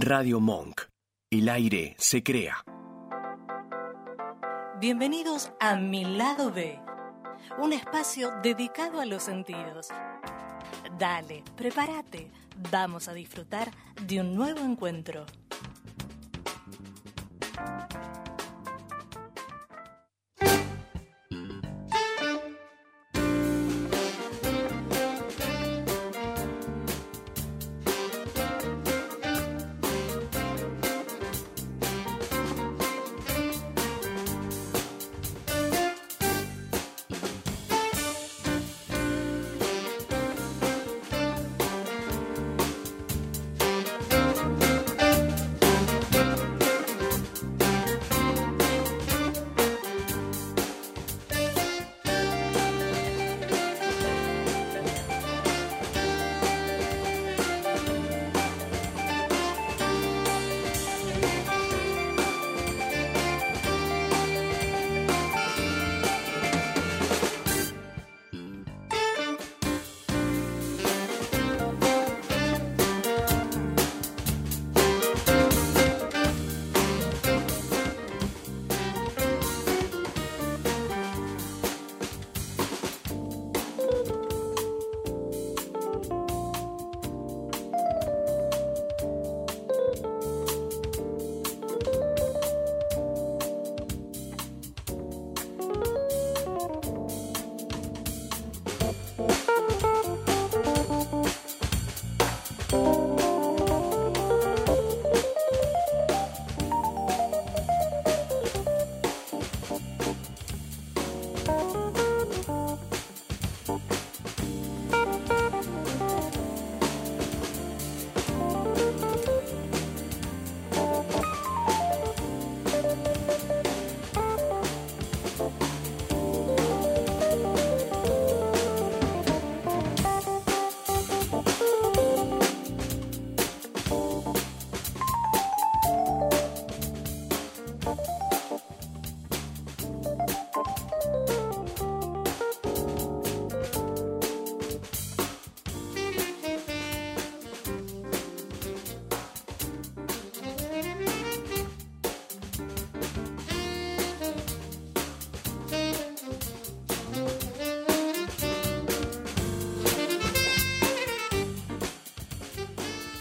Radio Monk. El aire se crea. Bienvenidos a Mi Lado B, un espacio dedicado a los sentidos. Dale, prepárate, vamos a disfrutar de un nuevo encuentro.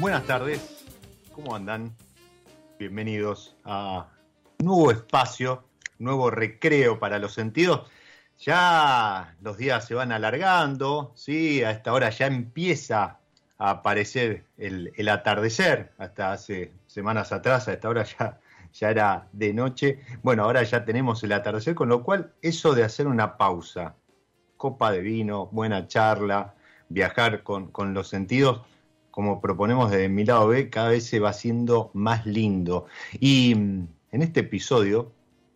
Buenas tardes, ¿cómo andan? Bienvenidos a nuevo espacio, nuevo recreo para los sentidos. Ya los días se van alargando, ¿sí? A esta hora ya empieza a aparecer el, atardecer, hasta hace semanas atrás, a esta hora ya, ya era de noche. Bueno, ahora ya tenemos el atardecer, con lo cual eso de hacer una pausa, copa de vino, buena charla, viajar con, con los sentidos, como proponemos desde mi lado B, cada vez se va haciendo más lindo. Y mm, en este episodio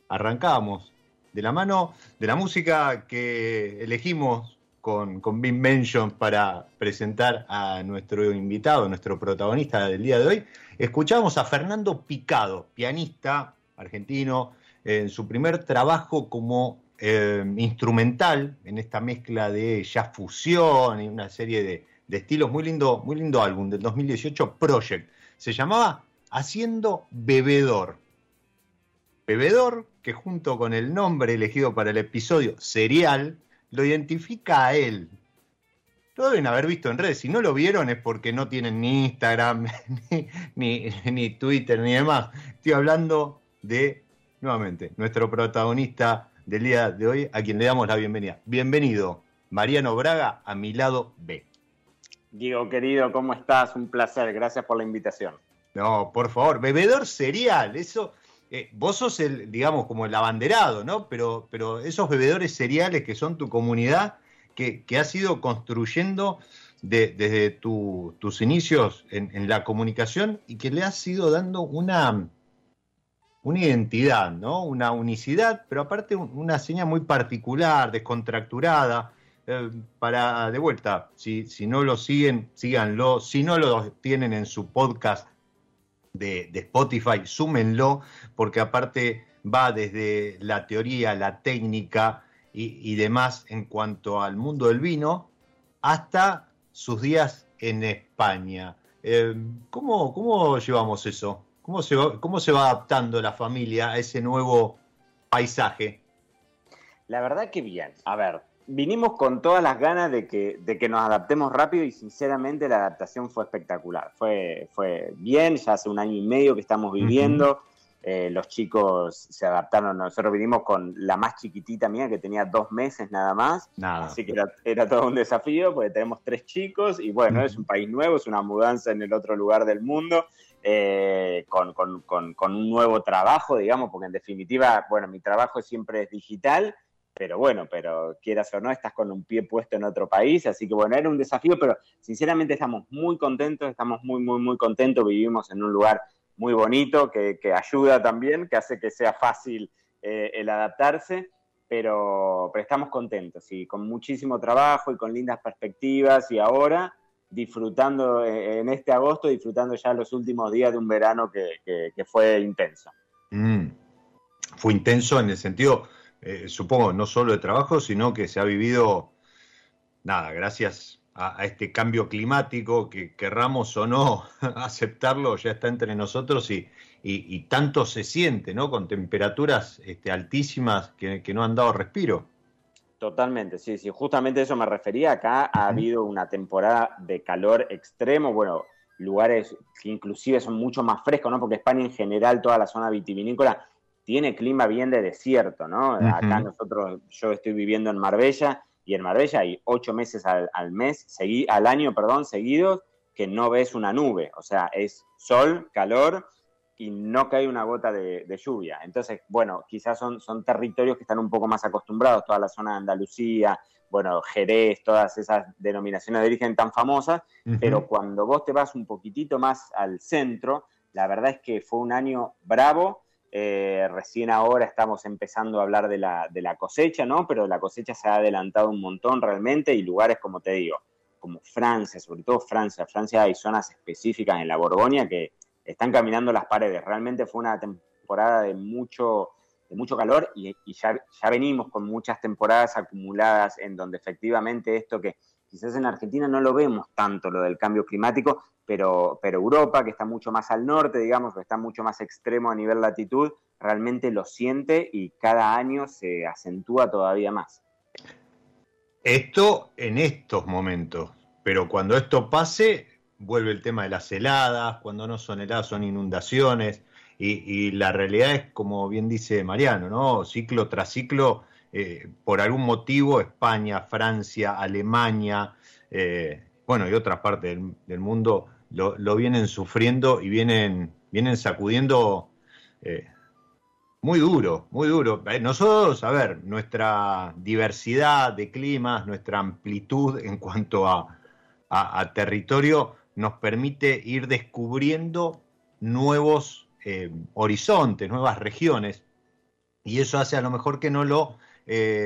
arrancábamos de la mano de la música que elegimos con, con Big Mention para presentar a nuestro invitado, nuestro protagonista del día de hoy. Escuchamos a Fernando Picado, pianista argentino, en su primer trabajo como eh, instrumental en esta mezcla de jazz fusión y una serie de, de estilos, muy lindo, muy lindo álbum del 2018, Project. Se llamaba Haciendo Bebedor. Bebedor, que junto con el nombre elegido para el episodio, Serial, lo identifica a él. Lo deben haber visto en redes. Si no lo vieron es porque no tienen ni Instagram, ni, ni Twitter, ni demás. Estoy hablando de, nuevamente, nuestro protagonista del día de hoy, a quien le damos la bienvenida. Bienvenido, Mariano Braga, a mi lado B. Diego, querido, ¿cómo estás? Un placer, gracias por la invitación. No, por favor, bebedor cereal, eso, eh, vos sos el, digamos, como el abanderado, ¿no? Pero, pero esos bebedores cereales que son tu comunidad, que, que has ido construyendo desde tus inicios en, la comunicación y que le has ido dando una, una identidad, ¿no? Una unicidad, pero aparte una seña muy particular, descontracturada. Eh, para de vuelta, si, si no lo siguen, síganlo. Si no lo tienen en su podcast de, Spotify, súmenlo, porque aparte va desde la teoría, la técnica y, demás en cuanto al mundo del vino, hasta sus días en España. Eh, ¿cómo, ¿Cómo llevamos eso? ¿Cómo se, ¿Cómo se va adaptando la familia a ese nuevo paisaje? La verdad que bien. A ver, vinimos con todas las ganas de que, de que nos adaptemos rápido y sinceramente la adaptación fue espectacular. Fue, fue bien, ya hace un año y medio que estamos viviendo. Eh, los chicos se adaptaron. Nosotros vinimos con la más chiquitita mía, que tenía dos meses nada más. Nada. Así que era, todo un desafío, porque tenemos tres chicos y bueno, es un país nuevo, es una mudanza en el otro lugar del mundo. Eh, con, con, con, con, un nuevo trabajo, digamos, porque en definitiva, bueno, mi trabajo siempre es digital, pero bueno, pero quieras o no, estás con un pie puesto en otro país, así que bueno, era un desafío, pero sinceramente estamos muy contentos, estamos muy, muy, muy contentos, vivimos en un lugar muy bonito, que, ayuda también, que hace que sea fácil eh, el adaptarse, pero, pero estamos contentos y con muchísimo trabajo y con lindas perspectivas y ahora disfrutando eh, en este agosto, disfrutando ya los últimos días de un verano que, fue intenso. Mm. Fue intenso en el sentido, eh, supongo, no solo de trabajo, sino que se ha vivido, nada, gracias a, este cambio climático, que querramos o no aceptarlo, ya está entre nosotros y, y, tanto se siente, ¿no? Con temperaturas este, altísimas que, no han dado respiro. Totalmente, sí, sí, justamente eso me refería. Acá ha habido una temporada de calor extremo, bueno, lugares que inclusive son mucho más frescos, ¿no? Porque España en general, toda la zona vitivinícola, tiene clima bien de desierto, ¿no? Acá nosotros, yo estoy viviendo en Marbella y en Marbella hay ocho meses al, mes, al año, perdón, seguidos, que no ves una nube. O sea, es sol, calor y no cae una gota de, lluvia. Entonces, bueno, quizás son, son territorios que están un poco más acostumbrados, toda la zona de Andalucía, bueno, Jerez, todas esas denominaciones de origen tan famosas, pero cuando vos te vas un poquitito más al centro, la verdad es que fue un año bravo, eh, recién ahora estamos empezando a hablar de la, de la, cosecha, ¿no? Pero la cosecha se ha adelantado un montón realmente y lugares, como te digo, como Francia, sobre todo Francia. Francia hay zonas específicas en la Borgoña que están caminando las paredes. Realmente fue una temporada de mucho, de mucho calor y, ya, ya venimos con muchas temporadas acumuladas en donde efectivamente esto que quizás en Argentina no lo vemos tanto, lo del cambio climático, pero, Europa, que está mucho más al norte, digamos, que está mucho más extremo a nivel latitud, realmente lo siente y cada año se acentúa todavía más. Esto en estos momentos, pero cuando esto pase, vuelve el tema de las heladas, cuando no son heladas son inundaciones, y, la realidad es, como bien dice Mariano, ¿no? Ciclo tras ciclo, eh, por algún motivo, España, Francia, Alemania, eh, bueno, y otras partes del mundo lo, vienen sufriendo y vienen, vienen sacudiendo eh, muy duro, muy duro. Nosotros, a ver, nuestra diversidad de climas, nuestra amplitud en cuanto a, territorio nos permite ir descubriendo nuevos horizontes, nuevas regiones, y eso hace a lo mejor que no lo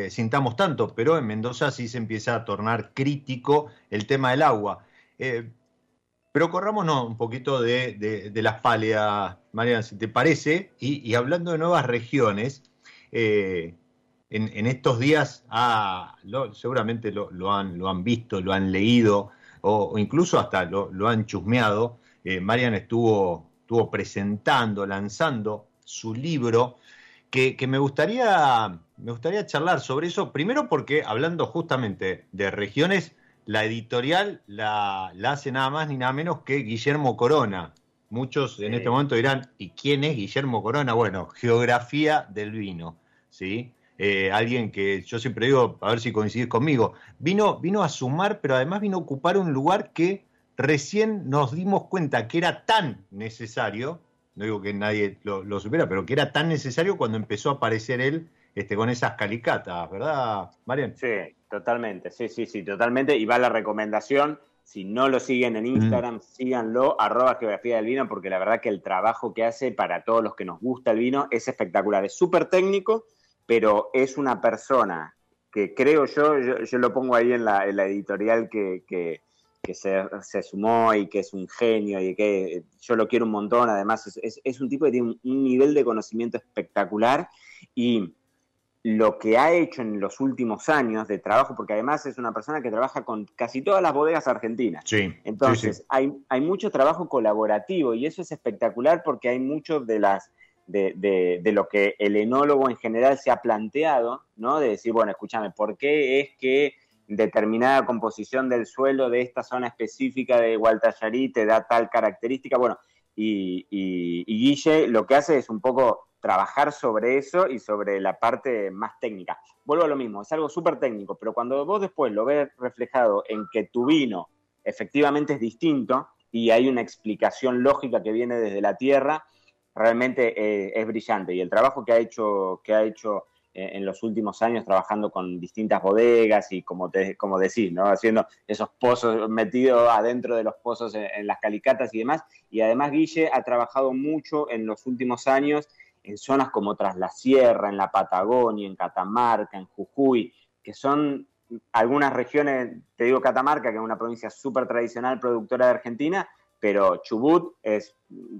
sintamos tanto, pero en Mendoza sí se empieza a tornar crítico el tema del agua. Pero corrámonos un poquito de, las pálidas, Mariana, si te parece, y, hablando de nuevas regiones, eh, en, estos días seguramente lo, han, visto, lo han leído, o, incluso hasta lo, han chusmeado. Eh, Marian estuvo, estuvo presentando, lanzando su libro, que, me, gustaría, me gustaría charlar sobre eso, primero porque hablando justamente de regiones, la editorial la, hace nada más ni nada menos que Guillermo Corona. Muchos en este momento dirán, ¿y quién es Guillermo Corona? Bueno, geografía del vino, ¿sí? Eh, alguien que yo siempre digo, a ver si coincides conmigo, vino, vino a sumar, pero además vino a ocupar un lugar que recién nos dimos cuenta que era tan necesario, no digo que nadie lo, lo supiera, pero que era tan necesario cuando empezó a aparecer él este, con esas calicatas, ¿verdad, Marian? Sí, totalmente, sí, sí, sí, totalmente. Y va la recomendación, si no lo siguen en Instagram, síganlo, arroba geografía del vino, porque la verdad que el trabajo que hace para todos los que nos gusta el vino es espectacular. Es súper técnico, pero es una persona que creo yo, yo, lo pongo ahí en la, editorial que, se, sumó y que es un genio y que yo lo quiero un montón. Además, es, es un tipo que tiene un nivel de conocimiento espectacular y lo que ha hecho en los últimos años de trabajo, porque además es una persona que trabaja con casi todas las bodegas argentinas. Sí. Entonces, Hay, hay mucho trabajo colaborativo y eso es espectacular porque hay mucho de las de, de, de, lo que el enólogo en general se ha planteado, ¿no? De decir, bueno, escúchame, ¿por qué es que determinada composición del suelo de esta zona específica de Gualtallarí te da tal característica? Bueno, y, Guille lo que hace es un poco trabajar sobre eso y sobre la parte más técnica. Vuelvo a lo mismo, es algo súper técnico, pero cuando vos después lo ves reflejado en que tu vino efectivamente es distinto y hay una explicación lógica que viene desde la tierra, realmente eh, es brillante. Y el trabajo que ha hecho, que ha hecho en los últimos años trabajando con distintas bodegas y como, te, como decís, ¿no? haciendo esos pozos, metidos adentro de los pozos en, en las calicatas y demás. Y además Guille ha trabajado mucho en los últimos años en zonas como Tras la Sierra, en la Patagonia, en Catamarca, en Jujuy, que son algunas regiones, te digo Catamarca, que es una provincia súper tradicional productora de Argentina, pero Chubut es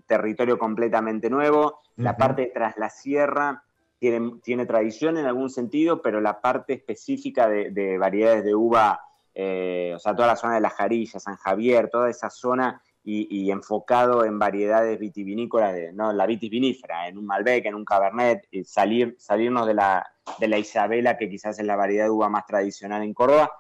territorio completamente nuevo, uh -huh. la parte Tras la Sierra tiene, tiene, tradición en algún sentido, pero la parte específica de, de variedades de uva, eh, o sea, toda la zona de la Jarilla, San Javier, toda esa zona y, y, enfocado en variedades vitivinícolas, de, ¿no? la vitis vinífera, en un Malbec, en un Cabernet, y salir, salirnos de la, de la Isabela, que quizás es la variedad de uva más tradicional en Córdoba.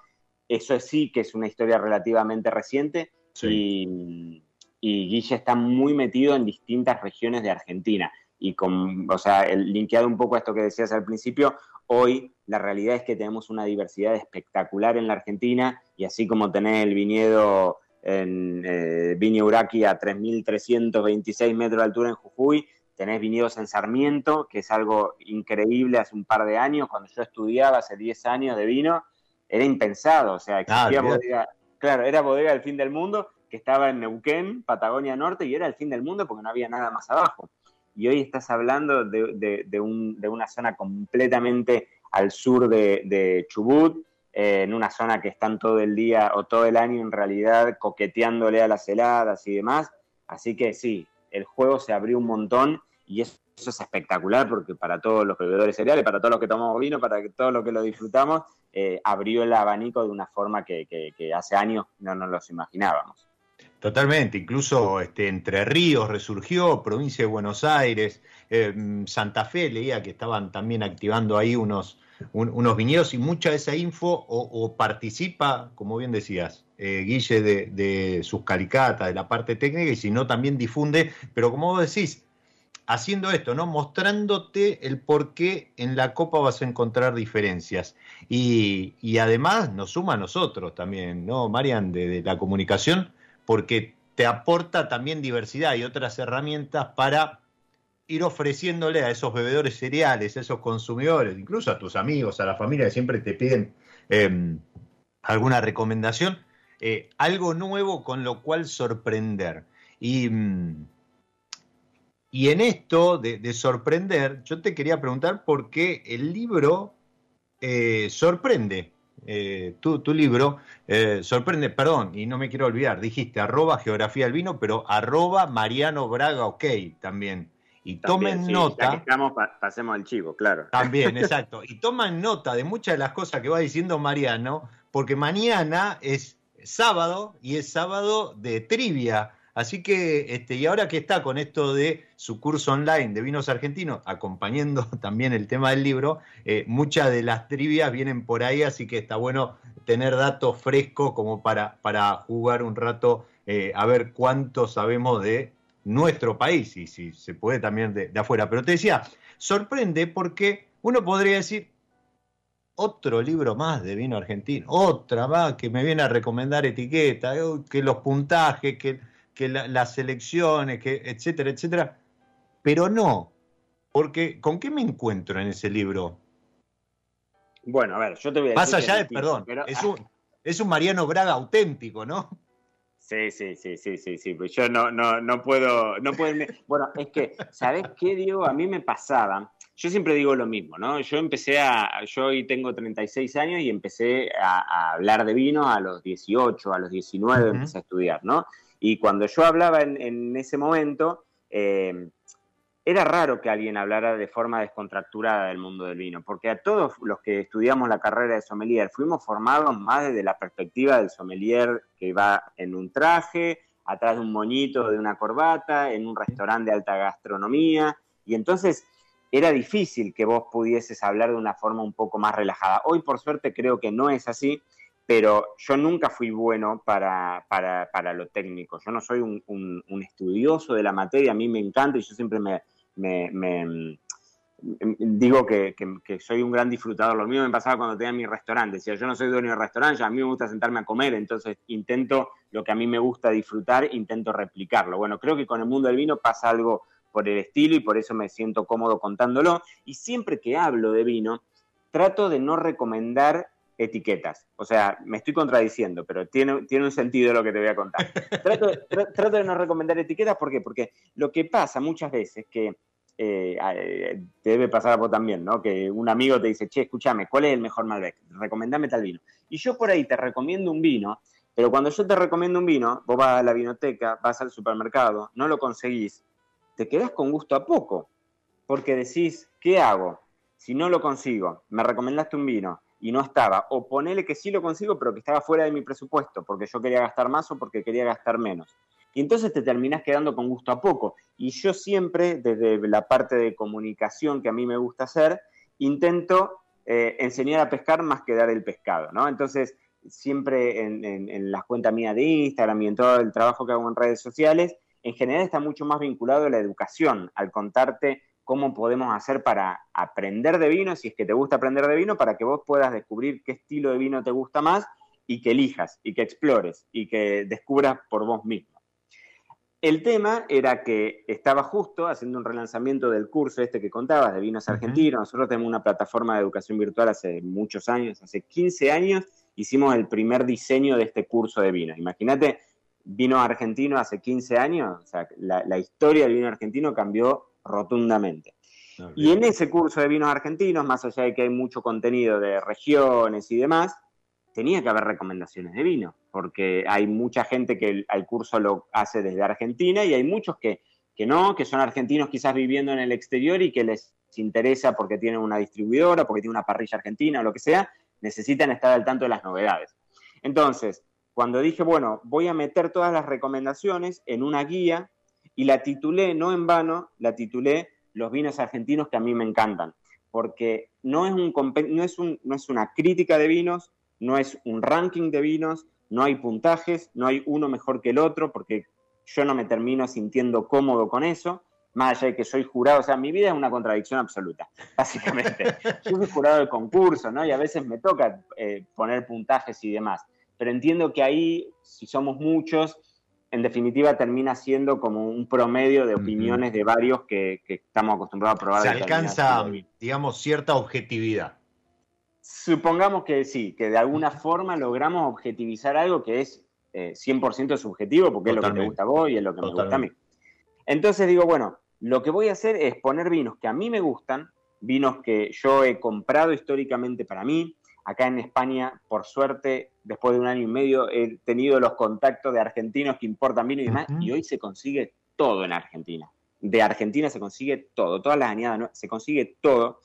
Eso sí que es una historia relativamente reciente sí. y, y, Guille está muy metido en distintas regiones de Argentina. Y con, o sea, el, linkeado un poco a esto que decías al principio, hoy la realidad es que tenemos una diversidad espectacular en la Argentina y así como tenés el viñedo en eh, Viña Uraqui a 3.326 metros de altura en Jujuy, tenés viñedos en Sarmiento, que es algo increíble hace un par de años, cuando yo estudiaba hace 10 años de vino, era impensado, o sea, existía ah, bodega, claro, era bodega del fin del mundo, que estaba en Neuquén, Patagonia Norte, y era el fin del mundo porque no había nada más abajo. Y hoy estás hablando de, de, un, de una zona completamente al sur de, Chubut, eh, en una zona que están todo el día o todo el año en realidad coqueteándole a las heladas y demás. Así que sí, el juego se abrió un montón y eso, es espectacular porque para todos los bebedores cereales, para todos los que tomamos vino, para todos los que lo disfrutamos, eh, abrió el abanico de una forma que, que, que hace años no nos los imaginábamos. Totalmente, incluso este, Entre Ríos resurgió, provincia de Buenos Aires, eh, Santa Fe leía que estaban también activando ahí unos, un, unos viñedos y mucha de esa info o, o participa, como bien decías, eh, Guille, de, de, sus caricatas, de la parte técnica y si no también difunde, pero como vos decís, haciendo esto, ¿no? Mostrándote el por qué en la Copa vas a encontrar diferencias. Y, y además nos suma a nosotros también, ¿no, Marian, de, de la comunicación? Porque te aporta también diversidad y otras herramientas para ir ofreciéndole a esos bebedores cereales, a esos consumidores, incluso a tus amigos, a la familia que siempre te piden eh, alguna recomendación, eh, algo nuevo con lo cual sorprender. Y, y en esto de, de, sorprender, yo te quería preguntar por qué el libro eh, sorprende eh, tu, tu, libro, eh, sorprende, perdón, y no me quiero olvidar, dijiste arroba geografía del vino, pero arroba Mariano Braga OK también. Y también, tomen sí, nota. Ya que estamos, pasemos al chivo, claro. También, exacto. Y tomen nota de muchas de las cosas que va diciendo Mariano, porque mañana es sábado y es sábado de trivia. Así que, este, y ahora que está con esto de su curso online de vinos argentinos, acompañando también el tema del libro, eh, muchas de las trivias vienen por ahí, así que está bueno tener datos frescos como para, para jugar un rato eh, a ver cuánto sabemos de nuestro país y si se puede también de, de afuera. Pero te decía, sorprende porque uno podría decir, otro libro más de vino argentino, otra más que me viene a recomendar etiqueta, que los puntajes, que que la, las elecciones, que etcétera, etcétera. Pero no, porque ¿con qué me encuentro en ese libro? Bueno, a ver, yo te voy a Más allá de, perdón, pero... es, un, es un Mariano Braga auténtico, ¿no? Sí, sí, sí, sí, sí, sí. Pues yo no, no, no puedo, no puedo. Bueno, es que, ¿sabes qué, Diego? A mí me pasaba, yo siempre digo lo mismo, ¿no? Yo empecé a, yo hoy tengo 36 años y empecé a, a hablar de vino a los 18, a los 19 uh -huh. empecé a estudiar, ¿no? Y cuando yo hablaba en, ese momento, eh, era raro que alguien hablara de forma descontracturada del mundo del vino, porque a todos los que estudiamos la carrera de sommelier fuimos formados más desde la perspectiva del sommelier que va en un traje, atrás de un moñito, de una corbata, en un restaurante de alta gastronomía, y entonces era difícil que vos pudieses hablar de una forma un poco más relajada. Hoy, por suerte, creo que no es así, pero yo nunca fui bueno para, para, lo técnico. Yo no soy un, estudioso de la materia, a mí me encanta y yo siempre me, me digo que, que, soy un gran disfrutador. Lo mismo me pasaba cuando tenía mi restaurante. Decía, yo no soy dueño de restaurante, a mí me gusta sentarme a comer, entonces intento lo que a mí me gusta disfrutar, intento replicarlo. Bueno, creo que con el mundo del vino pasa algo por el estilo y por eso me siento cómodo contándolo. Y siempre que hablo de vino, trato de no recomendar etiquetas. O sea, me estoy contradiciendo, pero tiene, tiene un sentido lo que te voy a contar. Trato, trato de no recomendar etiquetas, ¿por qué? Porque lo que pasa muchas veces que eh, eh, te debe pasar a vos también, ¿no? Que un amigo te dice, che, escúchame, ¿cuál es el mejor Malbec? Recomendame tal vino. Y yo por ahí te recomiendo un vino, pero cuando yo te recomiendo un vino, vos vas a la vinoteca, vas al supermercado, no lo conseguís, te quedás con gusto a poco, porque decís, ¿qué hago? Si no lo consigo, me recomendaste un vino, y no estaba, o ponele que sí lo consigo, pero que estaba fuera de mi presupuesto, porque yo quería gastar más o porque quería gastar menos. Y entonces te terminás quedando con gusto a poco. Y yo siempre, desde la parte de comunicación que a mí me gusta hacer, intento eh, enseñar a pescar más que dar el pescado, ¿no? Entonces, siempre en, en las cuentas mías de Instagram y en todo el trabajo que hago en redes sociales, en general está mucho más vinculado a la educación, al contarte cómo podemos hacer para aprender de vino, si es que te gusta aprender de vino, para que vos puedas descubrir qué estilo de vino te gusta más y que elijas y que explores y que descubras por vos mismo. El tema era que estaba justo haciendo un relanzamiento del curso este que contabas de vinos argentinos. Nosotros tenemos una plataforma de educación virtual hace muchos años, hace 15 años hicimos el primer diseño de este curso de vino. Imagínate, vino argentino hace 15 años, o sea, la, la historia del vino argentino cambió rotundamente. Y en ese curso de vinos argentinos, más allá de que hay mucho contenido de regiones y demás, tenía que haber recomendaciones de vino, porque hay mucha gente que al curso lo hace desde Argentina y hay muchos que, que no, que son argentinos quizás viviendo en el exterior y que les interesa porque tienen una distribuidora, porque tienen una parrilla argentina o lo que sea, necesitan estar al tanto de las novedades. Entonces, cuando dije, bueno, voy a meter todas las recomendaciones en una guía y la titulé, no en vano, la titulé Los vinos argentinos que a mí me encantan, porque no es, un, no es, un, no es una crítica de vinos, no es un ranking de vinos, no hay puntajes, no hay uno mejor que el otro, porque yo no me termino sintiendo cómodo con eso, más allá de que soy jurado, o sea, mi vida es una contradicción absoluta, básicamente. Yo soy jurado del concurso, ¿no? Y a veces me toca eh, poner puntajes y demás, pero entiendo que ahí, si somos muchos, en definitiva termina siendo como un promedio de opiniones de varios que, estamos acostumbrados a probar. Se alcanza, digamos, cierta objetividad. Supongamos que sí, que de alguna forma logramos objetivizar algo que es 100% eh, subjetivo, porque es lo que te gusta a vos y es lo que me gusta a mí. Entonces digo, bueno, lo que voy a hacer es poner vinos que a mí me gustan, vinos que yo he comprado históricamente para mí, Acá en España, por suerte, después de un año y medio, he tenido los contactos de argentinos que importan vino y demás, y hoy se consigue todo en Argentina. De Argentina se consigue todo, todas las añadas, se consigue todo.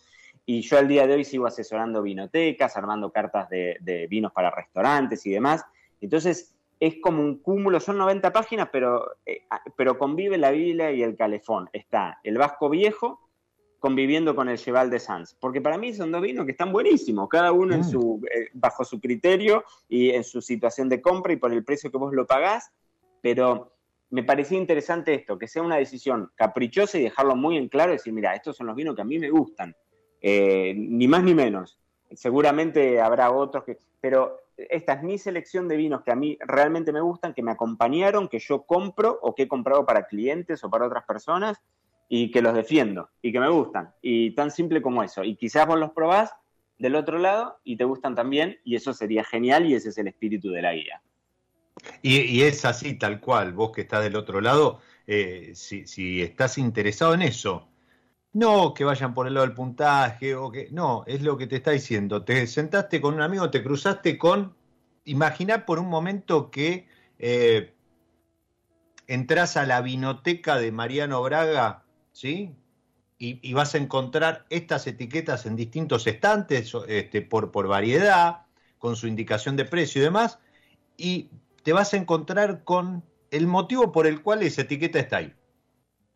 Y yo al día de hoy sigo asesorando vinotecas, armando cartas de, vinos para restaurantes y demás. Entonces, es como un cúmulo, son 90 páginas, pero, eh, pero convive la Biblia y el calefón. Está el Vasco Viejo, conviviendo con el Cheval de Sanz, porque para mí son dos vinos que están buenísimos, cada uno en mm. su, eh, bajo su criterio y en su situación de compra y por el precio que vos lo pagás, pero me parecía interesante esto, que sea una decisión caprichosa y dejarlo muy en claro, decir, mira, estos son los vinos que a mí me gustan, eh, ni más ni menos. Seguramente habrá otros que, pero esta es mi selección de vinos que a mí realmente me gustan, que me acompañaron, que yo compro o que he comprado para clientes o para otras personas y que los defiendo y que me gustan. Y tan simple como eso. Y quizás vos los probás del otro lado y te gustan también y eso sería genial y ese es el espíritu de la guía. Y, es así, tal cual, vos que estás del otro lado, eh, si, estás interesado en eso, no que vayan por el lado del puntaje o que, no, es lo que te está diciendo, te sentaste con un amigo, te cruzaste con, imaginar por un momento que eh, entras a la vinoteca de Mariano Braga ¿sí? y, vas a encontrar estas etiquetas en distintos estantes este, por, por variedad, con su indicación de precio y demás, y te vas a encontrar con el motivo por el cual esa etiqueta está ahí.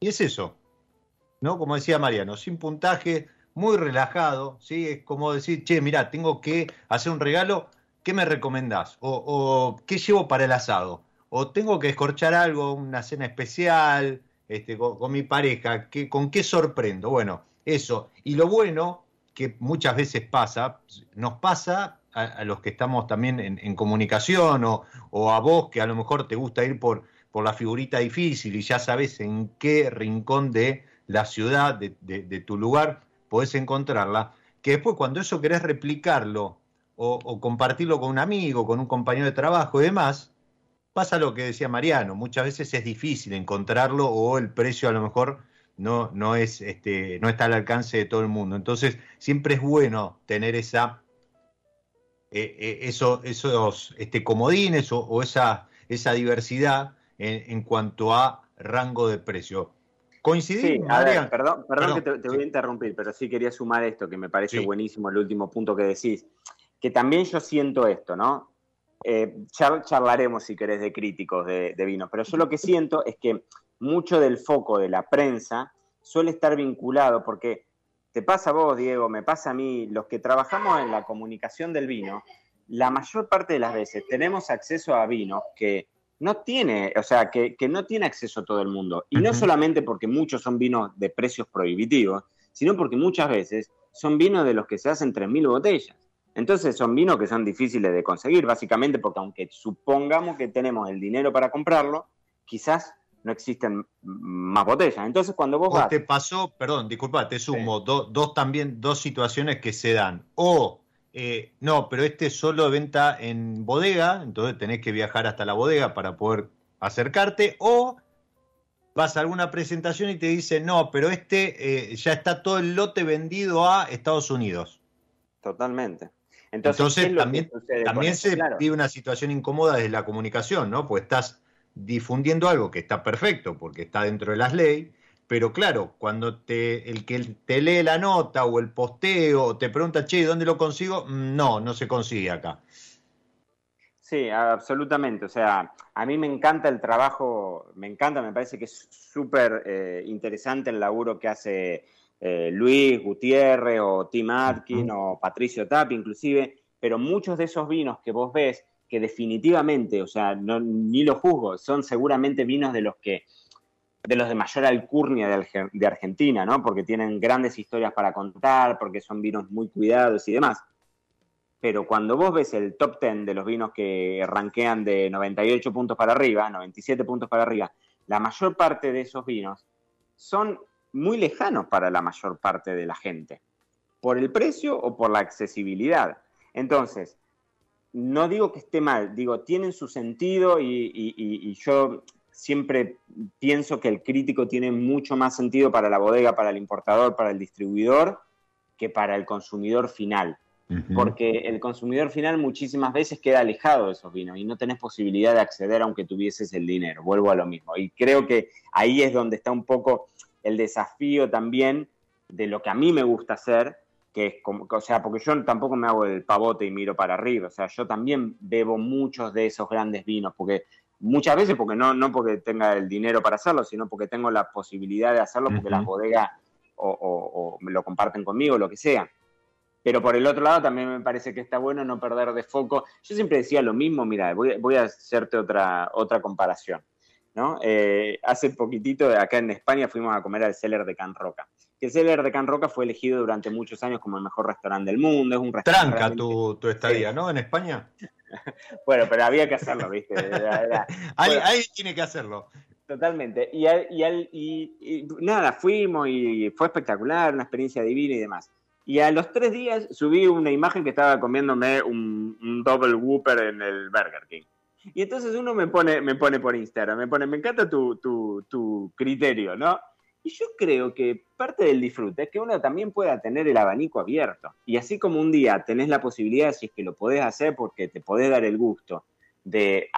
Y es eso, ¿no? Como decía Mariano, sin puntaje, muy relajado, ¿sí? Es como decir, che, mira, tengo que hacer un regalo, ¿qué me recomendás? O, ¿qué llevo para el asado? O tengo que escorchar algo, una cena especial, este, con, mi pareja, ¿con qué sorprendo? Bueno, eso. Y lo bueno, que muchas veces pasa, nos pasa a, los que estamos también en, comunicación o, o, a vos que a lo mejor te gusta ir por, por la figurita difícil y ya sabes en qué rincón de la ciudad, de, tu lugar, podés encontrarla, que después cuando eso querés replicarlo o, compartirlo con un amigo, con un compañero de trabajo y demás, pasa lo que decía Mariano, muchas veces es difícil encontrarlo o el precio a lo mejor no, no, es, este, no está al alcance de todo el mundo. Entonces, siempre es bueno tener esa, eh, eh, eso, esos este, comodines o, esa, esa diversidad en, cuanto a rango de precio. ¿Coincidimos? Sí, perdón, perdón, que te, voy a interrumpir, pero sí quería sumar esto, que me parece buenísimo el último punto que decís, que también yo siento esto, ¿no? Eh, charlaremos, si querés, de críticos de, de vino, pero yo lo que siento es que mucho del foco de la prensa suele estar vinculado, porque te pasa a vos, Diego, me pasa a mí, los que trabajamos en la comunicación del vino, la mayor parte de las veces tenemos acceso a vinos que no tiene, o sea, que, no tiene acceso todo el mundo. Y no solamente porque muchos son vinos de precios prohibitivos, sino porque muchas veces son vinos de los que se hacen 3.000 botellas. Entonces son vinos que son difíciles de conseguir, básicamente porque aunque supongamos que tenemos el dinero para comprarlo, quizás no existen más botellas. Entonces cuando vos... O te pasó, perdón, disculpa, te sumo, dos también, dos situaciones que se dan. O eh, no, pero este es solo venta en bodega, entonces tenés que viajar hasta la bodega para poder acercarte, o vas a alguna presentación y te dicen, no, pero este eh, ya está todo el lote vendido a Estados Unidos. Totalmente. Entonces, también, también se vive una situación incómoda desde la comunicación, ¿no? Pues estás difundiendo algo que está perfecto porque está dentro de las leyes, pero claro, cuando te, el que te lee la nota o el posteo te pregunta, che, ¿dónde lo consigo? Mm, no, no se consigue acá. Sí, absolutamente. O sea, a mí me encanta el trabajo, me encanta, me parece que es súper eh, interesante el laburo que hace eh, Luis Gutiérrez o Tim Atkin o Patricio Tapi inclusive, pero muchos de esos vinos que vos ves, que definitivamente, o sea, no, ni los juzgo, son seguramente vinos de los que de los de mayor alcurnia de, Argentina, ¿no? Porque tienen grandes historias para contar, porque son vinos muy cuidados y demás. Pero cuando vos ves el top 10 de los vinos que ranquean de 98 puntos para arriba, 97 puntos para arriba, la mayor parte de esos vinos son muy lejanos para la mayor parte de la gente, por el precio o por la accesibilidad. Entonces, no digo que esté mal, digo, tienen su sentido y yo siempre pienso que el crítico tiene mucho más sentido para la bodega, para el importador, para el distribuidor, que para el consumidor final. Porque el consumidor final muchísimas veces queda alejado de esos vinos y no tenés posibilidad de acceder aunque tuvieses el dinero. Vuelvo a lo mismo. Y creo que ahí es donde está un poco el desafío también de lo que a mí me gusta hacer, que es como, o sea, porque yo tampoco me hago el pavote y miro para arriba, o sea, yo también bebo muchos de esos grandes vinos, porque muchas veces porque no, no porque tenga el dinero para hacerlo, sino porque tengo la posibilidad de hacerlo porque las bodegas o, lo comparten conmigo, lo que sea. Pero por el otro lado también me parece que está bueno no perder de foco. Yo siempre decía lo mismo, mira, voy, voy a hacerte otra, otra comparación. ¿No? Eh, hace poquitito acá en España fuimos a comer al Celler de Can Roca. Que el Celler de Can Roca fue elegido durante muchos años como el mejor restaurante del mundo. Es un restaurante Tranca tu, tu estadía, ¿no? En España. bueno, pero había que hacerlo, ¿viste? ahí, tiene que hacerlo. Totalmente. Y, y, nada, fuimos y fue espectacular, una experiencia divina y demás. Y a los tres días subí una imagen que estaba comiéndome un, double whooper en el Burger King. Y entonces uno me pone, me pone por Instagram, me pone, me encanta tu, tu, criterio, ¿no? Y yo creo que parte del disfrute es que uno también pueda tener el abanico abierto. Y así como un día tenés la posibilidad, si es que lo podés hacer porque te podés dar el gusto de,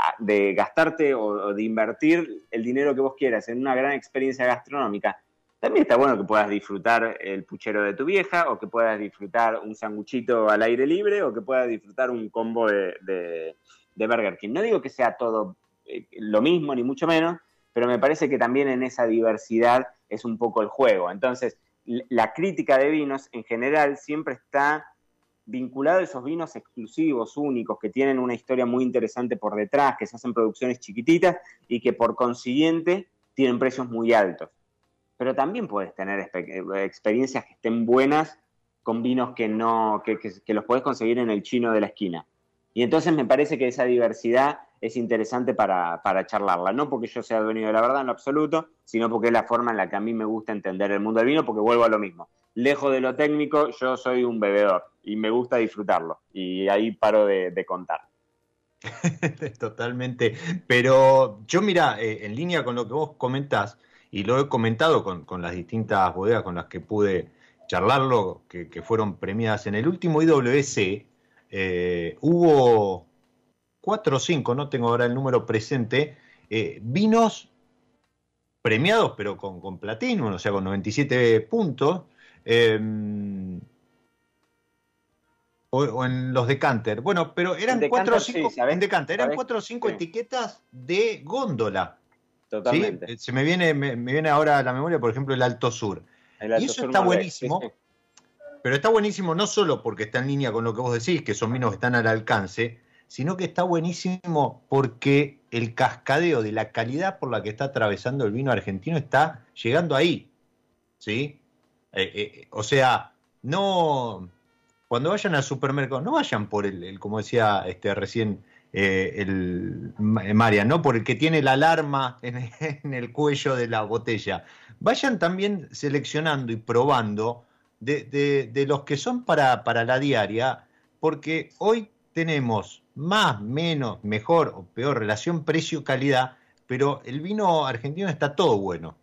gastarte o, de invertir el dinero que vos quieras en una gran experiencia gastronómica, también está bueno que puedas disfrutar el puchero de tu vieja, o que puedas disfrutar un sanguchito al aire libre, o que puedas disfrutar un combo de, Burger King. No digo que sea todo eh, lo mismo, ni mucho menos, pero me parece que también en esa diversidad es un poco el juego. Entonces, la crítica de vinos en general siempre está vinculado a esos vinos exclusivos, únicos, que tienen una historia muy interesante por detrás, que se hacen producciones chiquititas y que por consiguiente tienen precios muy altos. Pero también puedes tener experiencias que estén buenas con vinos que no, que los puedes conseguir en el chino de la esquina. Y entonces me parece que esa diversidad es interesante para, charlarla. No porque yo sea dueño de la verdad en lo absoluto, sino porque es la forma en la que a mí me gusta entender el mundo del vino, porque vuelvo a lo mismo. Lejos de lo técnico, yo soy un bebedor y me gusta disfrutarlo. Y ahí paro de, contar. Totalmente. Pero yo, mira, eh, en línea con lo que vos comentás, y lo he comentado con, las distintas bodegas con las que pude charlarlo, que, fueron premiadas en el último IWC, eh, hubo cuatro o cinco, no tengo ahora el número presente, eh, vinos premiados, pero con, con platino, o sea, con 97 puntos, em, o, en los decanter. Bueno, pero eran cuatro o cinco, en decanter, eran cuatro o cinco etiquetas de góndola. Totalmente. Eh, se me viene, me, viene ahora a la memoria, por ejemplo, el Alto Sur. y eso está buenísimo. Pero está buenísimo no solo porque está en línea con lo que vos decís, que son vinos que están al alcance, sino que está buenísimo porque el cascadeo de la calidad por la que está atravesando el vino argentino está llegando ahí. ¿Sí? Eh, eh, o sea, no. Cuando vayan al supermercado, no vayan por el, como decía este, recién eh, el Marian, no por el que tiene la alarma en, el cuello de la botella. Vayan también seleccionando y probando de, los que son para, para la diaria, porque hoy tenemos más, menos, mejor o peor relación precio-calidad, pero el vino argentino está todo bueno.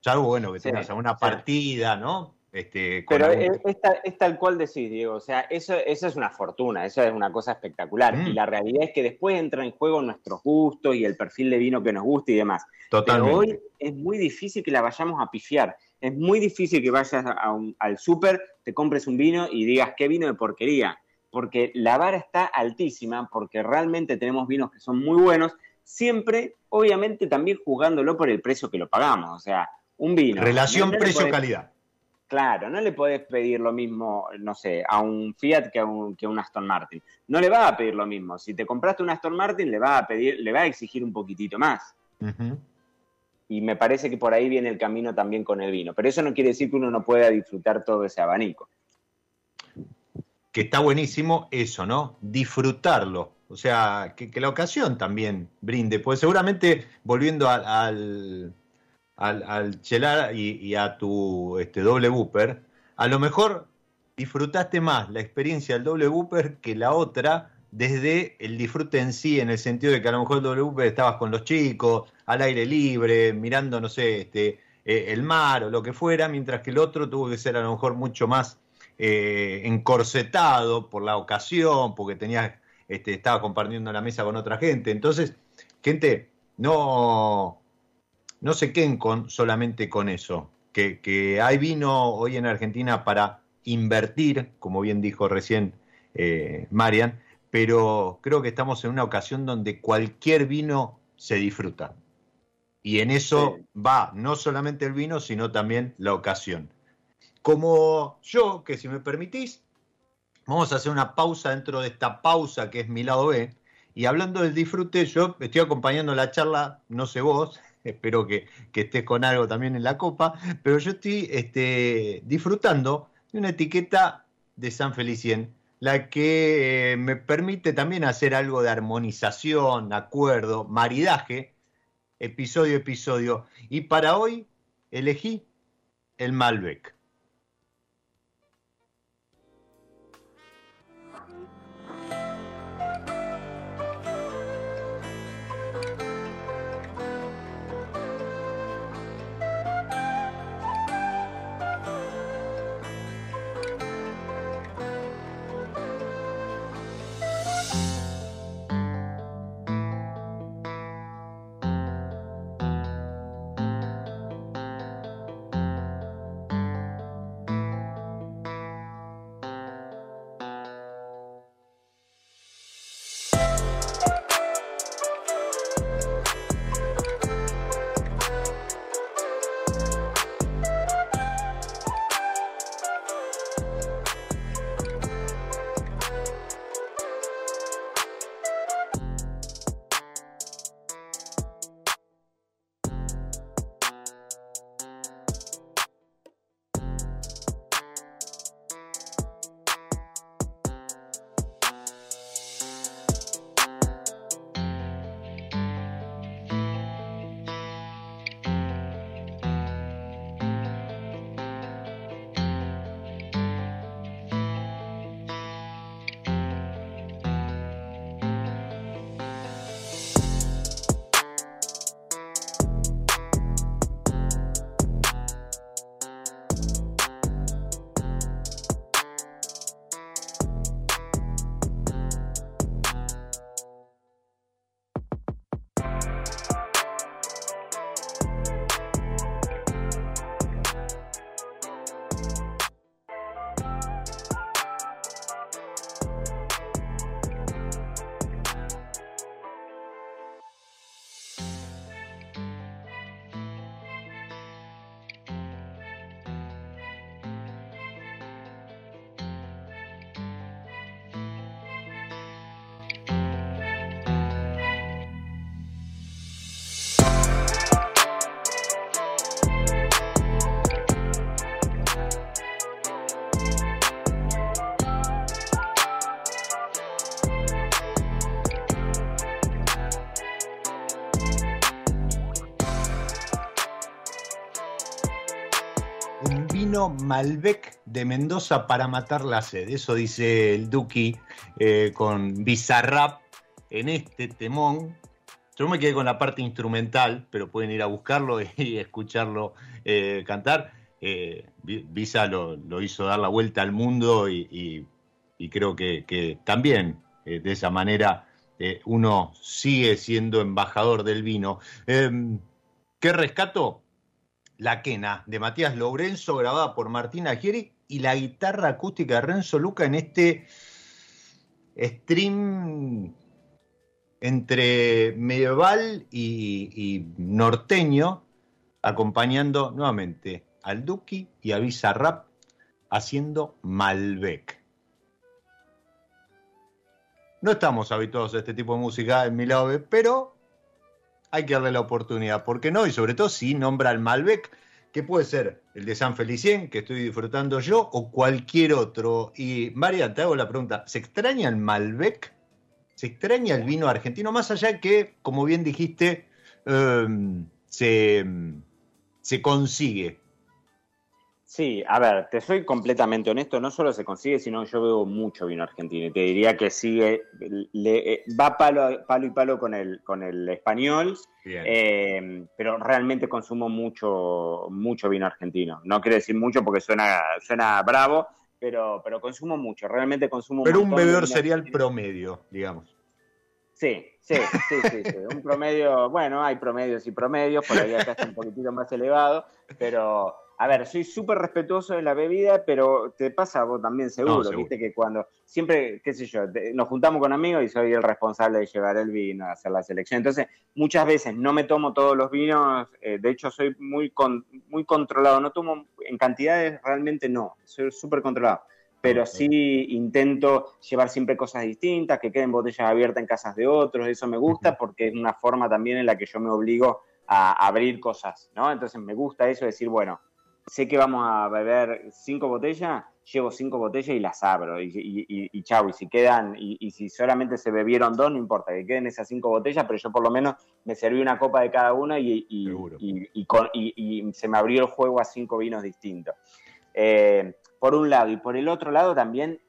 Salvo, bueno, que tengas alguna partida, ¿no? Este, pero es, tal cual decís, Diego. O sea, eso, eso es una fortuna, eso es una cosa espectacular. Mm. Y la realidad es que después entra en juego nuestros gustos y el perfil de vino que nos gusta y demás. Totalmente. Pero hoy es muy difícil que la vayamos a pifiar. Es muy difícil que vayas al súper, te compres un vino y digas, qué vino de porquería porque la vara está altísima, porque realmente tenemos vinos que son muy buenos, siempre, obviamente, también jugándolo por el precio que lo pagamos. O sea, un vino. Relación precio-calidad. Claro, no le podés pedir lo mismo, no sé, a un Fiat que a un, que a un Aston Martin. No le va a pedir lo mismo. Si te compraste un Aston Martin, le va a pedir, le va a exigir un poquitito más. Y me parece que por ahí viene el camino también con el vino. Pero eso no quiere decir que uno no pueda disfrutar todo ese abanico que está buenísimo eso, ¿no? Disfrutarlo. O sea, que, la ocasión también brinde. Pues seguramente, volviendo al, al, chelar y, a tu este, doble booper, a lo mejor disfrutaste más la experiencia del doble booper que la otra desde el disfrute en sí, en el sentido de que a lo mejor el doble booper estabas con los chicos, al aire libre, mirando, no sé, este, eh, el mar o lo que fuera, mientras que el otro tuvo que ser a lo mejor mucho más eh, encorsetado por la ocasión, porque tenía, este, estaba compartiendo la mesa con otra gente. Entonces, gente, no, no se queden con, solamente con eso, que, hay vino hoy en Argentina para invertir, como bien dijo recién eh, Marian, pero creo que estamos en una ocasión donde cualquier vino se disfruta. Y en eso va no solamente el vino, sino también la ocasión como yo, que si me permitís, vamos a hacer una pausa dentro de esta pausa que es mi lado B. Y hablando del disfrute, yo estoy acompañando la charla, no sé vos, espero que, estés con algo también en la copa, pero yo estoy este, disfrutando de una etiqueta de San Felicien, la que eh, me permite también hacer algo de armonización, acuerdo, maridaje, episodio episodio. Y para hoy elegí el Malbec. Malbec de Mendoza para matar la sed. Eso dice el Duki eh, con Bizarrap en este temón. Yo me quedé con la parte instrumental, pero pueden ir a buscarlo y escucharlo eh, cantar. Eh, Visa lo, hizo dar la vuelta al mundo y, creo que, también de esa manera uno sigue siendo embajador del vino. Em, ¿Qué rescato? La Quena de Matías Lorenzo, grabada por Martina Gieri, y la guitarra acústica de Renzo Luca en este stream entre medieval y, norteño, acompañando nuevamente al Duki y a Bizarrap haciendo Malbec. No estamos habituados a este tipo de música en mi pero hay que darle la oportunidad, ¿por qué no? Y sobre todo si nombra al Malbec, que puede ser el de San Felicien, que estoy disfrutando yo, o cualquier otro. Y María, te hago la pregunta, ¿se extraña el Malbec? ¿Se extraña el vino argentino? Más allá que, como bien dijiste, em, se, se consigue Sí, a ver, te soy completamente honesto, no solo se consigue, sino yo veo mucho vino argentino y te diría que sigue, le, eh, va palo, palo y palo con el, con el español, eh, pero realmente consumo mucho, mucho vino argentino. No quiero decir mucho porque suena, suena bravo, pero, pero consumo mucho, realmente consumo Pero un bebedor sería el promedio, digamos. Sí, sí, sí, sí, sí, un promedio, bueno, hay promedios y promedios, por ahí acá está un poquitito más elevado, pero a ver, soy súper respetuoso de la bebida, pero te pasa a vos también seguro, viste que cuando siempre, qué sé yo, nos juntamos con amigos y soy el responsable de llevar el vino, hacer la selección. Entonces, muchas veces no me tomo todos los vinos, eh, de hecho soy muy, muy controlado, no tomo en cantidades, realmente no, soy súper controlado. Pero sí intento llevar siempre cosas distintas, que queden botellas abiertas en casas de otros, eso me gusta porque es una forma también en la que yo me obligo a abrir cosas, ¿no? Entonces me gusta eso, decir, bueno, sé que vamos a beber cinco botellas, llevo cinco botellas y las abro y, y, y, chau, y si quedan, y, si solamente se bebieron dos, no importa, que queden esas cinco botellas, pero yo por lo menos me serví una copa de cada una y, y se me abrió el juego a cinco vinos distintos. Eh, por un lado, y por el otro lado también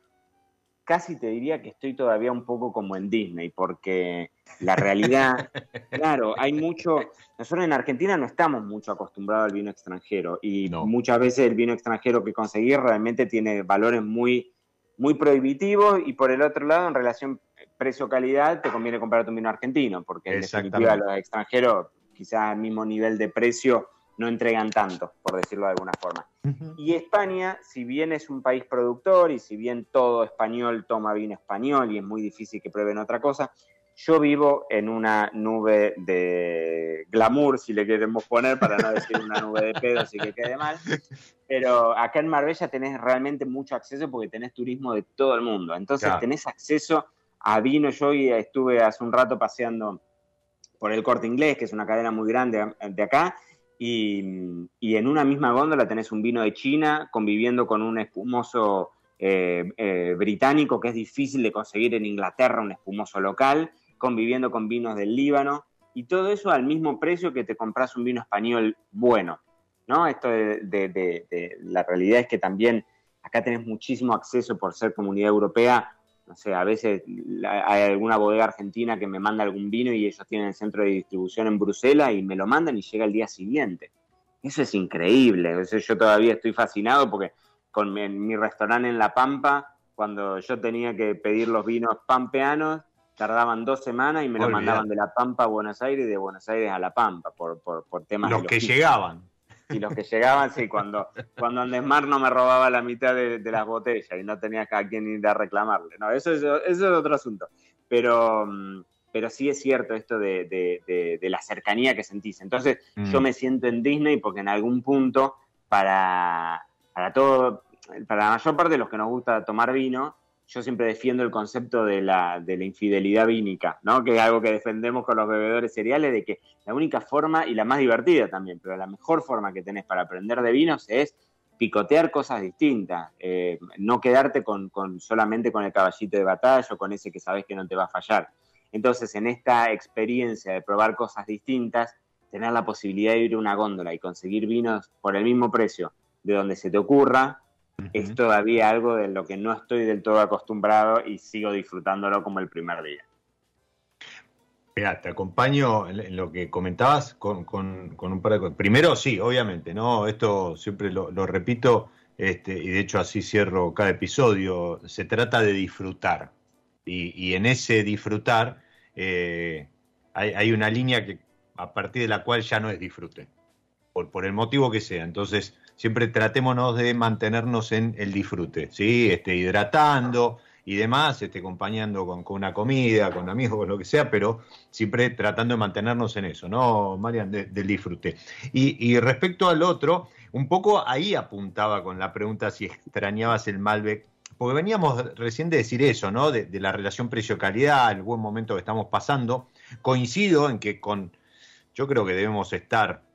casi te diría que estoy todavía un poco como en Disney, porque la realidad, claro, hay mucho, nosotros en Argentina no estamos mucho acostumbrados al vino extranjero y muchas veces el vino extranjero que conseguir realmente tiene valores muy, muy prohibitivos y por el otro lado, en relación precio-calidad, te conviene comprar un vino argentino, porque en definitiva los extranjeros quizás al mismo nivel de precio no entregan tanto, por decirlo de alguna forma. Y España, si bien es un país productor y si bien todo español toma vino español y es muy difícil que prueben otra cosa, yo vivo en una nube de glamour, si le queremos poner, para no decir una nube de pedo, así que quede mal. Pero acá en Marbella tenés realmente mucho acceso porque tenés turismo de todo el mundo. Entonces tenés acceso a vino. Yo estuve hace un rato paseando por el Corte Inglés, que es una cadena muy grande de acá, y, en una misma góndola tenés un vino de China conviviendo con un espumoso eh, eh, británico que es difícil de conseguir en Inglaterra, un espumoso local, conviviendo con vinos del Líbano, y todo eso al mismo precio que te compras un vino español bueno. ¿no? Esto de la realidad es que también acá tenés muchísimo acceso por ser comunidad europea no sé, a veces hay alguna bodega argentina que me manda algún vino y ellos tienen el centro de distribución en Bruselas y me lo mandan y llega el día siguiente. Eso es increíble. Eso yo todavía estoy fascinado porque con mi, restaurante en La Pampa, cuando yo tenía que pedir los vinos pampeanos, tardaban dos semanas y me lo mandaban de La Pampa a Buenos Aires y de Buenos Aires a La Pampa por, por, por temas los que llegaban y los que llegaban, sí, cuando, cuando Andesmar no me robaba la mitad de, las botellas y no tenía a quien ir a reclamarle. No, eso es, eso es otro asunto. Pero, mm, pero sí es cierto esto de, la cercanía que sentís. Entonces, yo mm. me siento en Disney porque en algún punto, para, para todo, para la mayor parte de los que nos gusta tomar vino, yo siempre defiendo el concepto de la, de la infidelidad vínica, ¿no? que es algo que defendemos con los bebedores cereales, de que la única forma, y la más divertida también, pero la mejor forma que tenés para aprender de vinos es picotear cosas distintas, eh, no quedarte con, con, solamente con el caballito de batalla o con ese que sabes que no te va a fallar. Entonces, en esta experiencia de probar cosas distintas, tener la posibilidad de ir a una góndola y conseguir vinos por el mismo precio de donde se te ocurra, es todavía algo de lo que no estoy del todo acostumbrado y sigo disfrutándolo como el primer día. Mira, te acompaño en lo que comentabas con, un par de cosas. Primero, sí, obviamente, ¿no? Esto siempre lo, repito, este, y de hecho así cierro cada episodio. Se trata de disfrutar. Y, en ese disfrutar eh, hay, una línea que a partir de la cual ya no es disfrute, por, por el motivo que sea. Entonces, siempre tratémonos de mantenernos en el disfrute, ¿sí? Este, hidratando y demás, este, acompañando con, una comida, con amigos, con lo que sea, pero siempre tratando de mantenernos en eso, ¿no, Marian? del disfrute. Y, respecto al otro, un poco ahí apuntaba con la pregunta si extrañabas el Malbec, porque veníamos recién de decir eso, ¿no? De, de la relación precio-calidad, el buen momento que estamos pasando. Coincido en que con, yo creo que debemos estar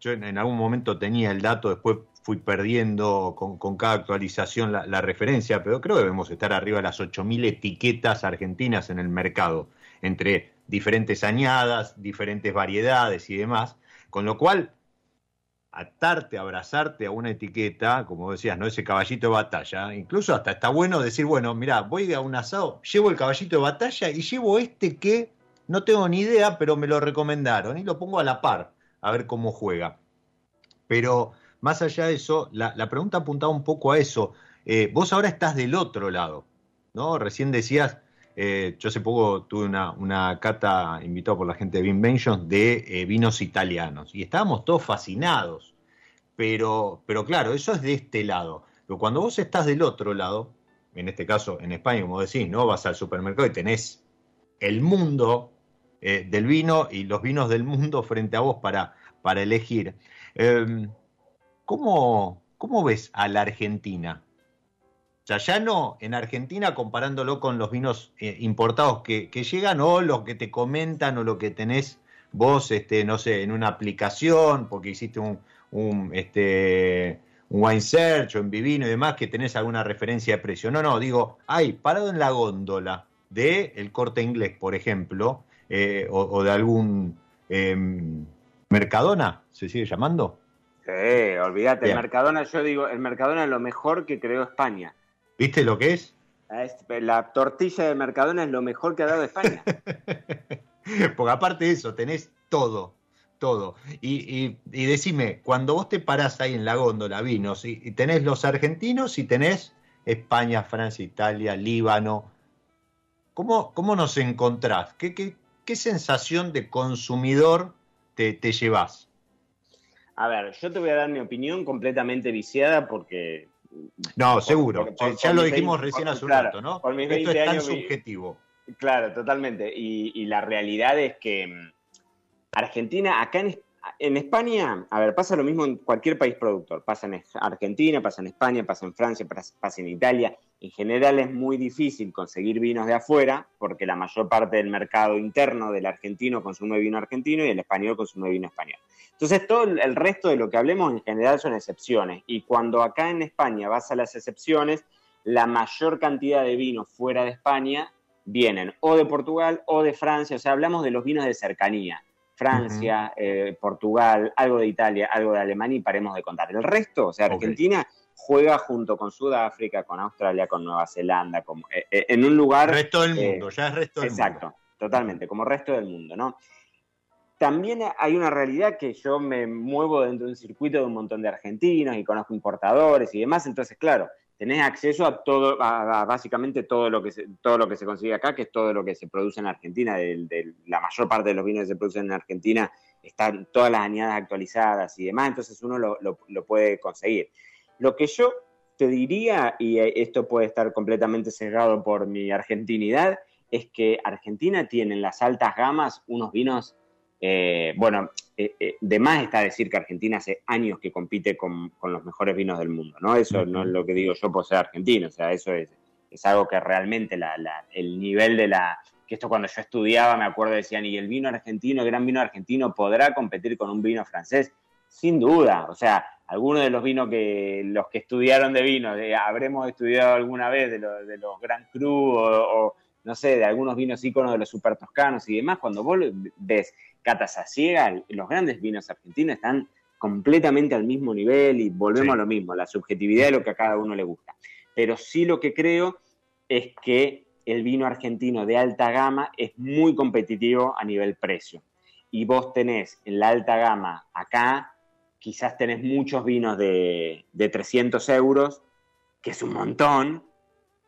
yo en, algún momento tenía el dato, después fui perdiendo con, cada actualización la, referencia, pero creo que debemos estar arriba de las 8.000 etiquetas argentinas en el mercado, entre diferentes añadas, diferentes variedades y demás, con lo cual atarte, abrazarte a una etiqueta, como decías, ¿no? Ese caballito de batalla. Incluso hasta está bueno decir, bueno, mira, voy a un asado, llevo el caballito de batalla y llevo este que no tengo ni idea, pero me lo recomendaron y lo pongo a la par a ver cómo juega. Pero más allá de eso, la, pregunta apuntaba un poco a eso. Eh, vos ahora estás del otro lado, ¿no? Recién decías, eh, yo hace poco tuve una, cata invitada por la gente de Vinventions de eh, vinos italianos y estábamos todos fascinados. Pero, pero claro, eso es de este lado. Pero cuando vos estás del otro lado, en este caso en España, como decís, ¿no? Vas al supermercado y tenés el mundo eh, del vino y los vinos del mundo frente a vos para, para elegir. Em, ¿cómo, ves a la Argentina? Ya no en Argentina comparándolo con los vinos eh, importados que, llegan o lo que te comentan o lo que tenés vos, este, no sé, en una aplicación porque hiciste un, un, este, un wine search o en Vivino y demás que tenés alguna referencia de precio. No, no, digo, hay parado en la góndola de el corte inglés, por ejemplo, eh, o, de algún em, Mercadona, ¿se sigue llamando? Sí, olvídate, el Mercadona, yo digo, el Mercadona es lo mejor que creó España. ¿Viste lo que es? La tortilla de Mercadona es lo mejor que ha dado España. Porque aparte de eso, tenés todo, todo. Y, decime, cuando vos te parás ahí en la góndola, vinos, y, tenés los argentinos y tenés España, Francia, Italia, Líbano, ¿cómo, cómo nos encontrás? ¿Qué, qué, ¿qué sensación de consumidor te, te llevas? A ver, yo te voy a dar mi opinión completamente viciada porque... No, seguro. ya lo dijimos recién hace un rato, ¿no? Por mis 20 Esto es tan subjetivo. Claro, totalmente. Y, la realidad es que mm, Argentina, acá en, en España, a ver, pasa lo mismo en cualquier país productor. Pasa en Argentina, pasa en España, pasa en Francia, pasa en Italia. En general es muy difícil conseguir vinos de afuera porque la mayor parte del mercado interno del argentino consume vino argentino y el español consume vino español. Entonces todo el resto de lo que hablemos en general son excepciones. Y cuando acá en España vas a las excepciones, la mayor cantidad de vinos fuera de España vienen o de Portugal o de Francia. O sea, hablamos de los vinos de cercanía Francia, eh, Portugal, algo de Italia, algo de Alemania y paremos de contar. El resto, o sea, Argentina juega junto con Sudáfrica, con Australia, con Nueva Zelanda, como, eh, eh, en un lugar... Resto del mundo, ya es resto del mundo. Exacto, totalmente, como resto del mundo, ¿no? También hay una realidad que yo me muevo dentro de un circuito de un montón de argentinos y conozco importadores y demás, entonces, claro, tenés acceso a todo, básicamente todo lo que se, todo lo que se consigue acá, que es todo lo que se produce en Argentina. De, la mayor parte de los vinos que se producen en Argentina están todas las añadas actualizadas y demás, entonces uno lo, puede conseguir. Lo que yo te diría, y esto puede estar completamente cerrado por mi argentinidad, es que Argentina tiene en las altas gamas unos vinos eh, bueno, eh, eh, de más está decir que Argentina hace años que compite con, los mejores vinos del mundo, ¿no? Eso no es lo que digo yo por ser argentino, o sea, eso es, es algo que realmente el nivel de la... que esto cuando yo estudiaba me acuerdo decían, ¿y el vino argentino, el gran vino argentino podrá competir con un vino francés? Sin duda, o sea, algunos de los vinos que los que estudiaron de vino, habremos estudiado alguna vez de, de los Grand Cru o, no sé, de algunos vinos íconos de los super toscanos y demás, cuando vos ves catas a ciega, los grandes vinos argentinos están completamente al mismo nivel y volvemos a lo mismo, la subjetividad de lo que a cada uno le gusta. Pero sí lo que creo es que el vino argentino de alta gama es muy competitivo a nivel precio. Y vos tenés en la alta gama acá, quizás tenés muchos vinos de, de 300 euros, que es un montón,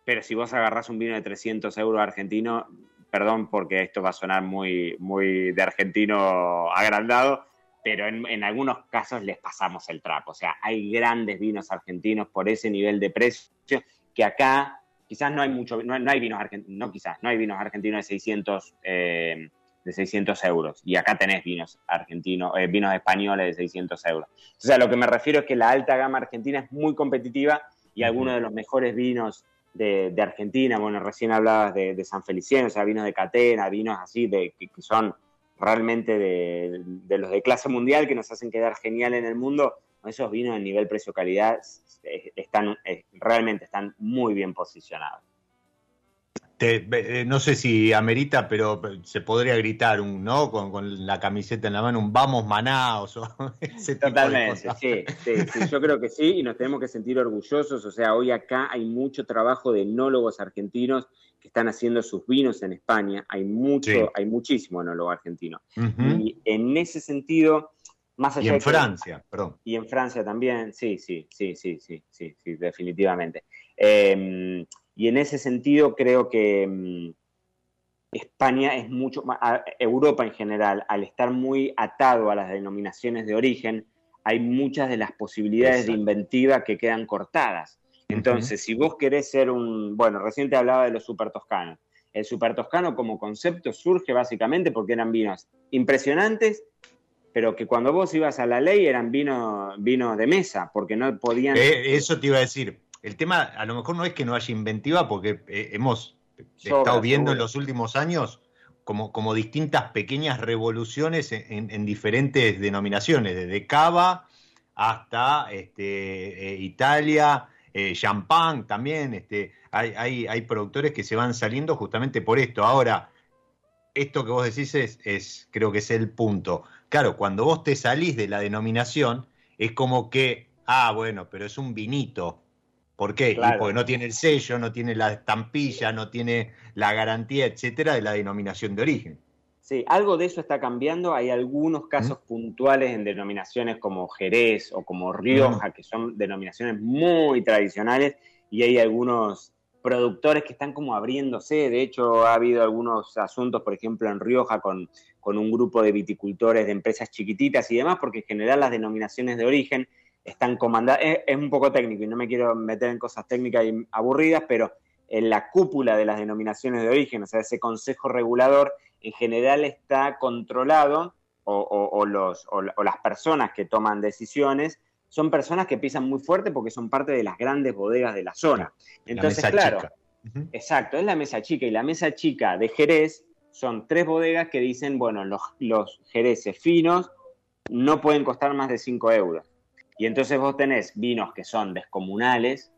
pero si vos agarrás un vino de 300 euros argentino, perdón porque esto va a sonar muy, muy de argentino agrandado, pero en, algunos casos les pasamos el trapo. O sea, hay grandes vinos argentinos por ese nivel de precio que acá quizás no hay mucho, no, hay vinos argentinos, no quizás, no hay vinos argentinos de 600, eh, de 600 euros. Y acá tenés vinos argentinos, eh, vinos españoles de 600 euros. O sea, lo que me refiero es que la alta gama argentina es muy competitiva y algunos de los mejores vinos de, Argentina, bueno, recién hablabas de, San Feliciano, o sea, vinos de Catena, vinos así, de, que, son realmente de, los de clase mundial que nos hacen quedar genial en el mundo, esos vinos en nivel precio-calidad están, realmente están muy bien posicionados. Eh, no sé si amerita, pero se podría gritar un, ¿no? Con, la camiseta en la mano, un vamos Manaos o ese Totalmente, sí, sí, sí, yo creo que sí, y nos tenemos que sentir orgullosos. O sea, hoy acá hay mucho trabajo de enólogos argentinos que están haciendo sus vinos en España. Hay mucho, hay muchísimo enólogo argentino. Y en ese sentido, más allá Y en Francia, perdón. Y en Francia también, sí, sí, sí, sí, sí, sí, sí definitivamente. Eh, y en ese sentido creo que mm, España es mucho más, Europa en general, al estar muy atado a las denominaciones de origen, hay muchas de las posibilidades de inventiva que quedan cortadas. Entonces, si vos querés ser un, bueno, recién te hablaba de los super toscanos. El super toscano como concepto surge básicamente porque eran vinos impresionantes, pero que cuando vos ibas a la ley eran vinos vino de mesa, porque no podían... Eh, eso te iba a decir, el tema a lo mejor no es que no haya inventiva, porque eh, hemos estado viendo en los últimos años como, como distintas pequeñas revoluciones en, diferentes denominaciones, desde cava hasta este, eh, Italia, eh, champán también, este, hay, hay, productores que se van saliendo justamente por esto. Ahora, esto que vos decís es, es, creo que es el punto. Claro, cuando vos te salís de la denominación, es como que, ah, bueno, pero es un vinito, ¿Por qué? Porque no tiene el sello, no tiene la estampilla, no tiene la garantía, etcétera, de la denominación de origen. Sí, algo de eso está cambiando. Hay algunos casos puntuales en denominaciones como Jerez o como Rioja, que son denominaciones muy tradicionales, y hay algunos productores que están como abriéndose. De hecho, ha habido algunos asuntos, por ejemplo, en Rioja con, con un grupo de viticultores de empresas chiquititas y demás, porque en general las denominaciones de origen están comandadas, es, un poco técnico y no me quiero meter en cosas técnicas y aburridas, pero en la cúpula de las denominaciones de origen, o sea, ese consejo regulador, en general está controlado, o, los, o, las personas que toman decisiones, son personas que pisan muy fuerte porque son parte de las grandes bodegas de la zona. Entonces, claro, exacto, es la mesa chica y la mesa chica de Jerez son tres bodegas que dicen, bueno, los, los jereces finos no pueden costar más de 5 euros. Y entonces vos tenés vinos que son descomunales,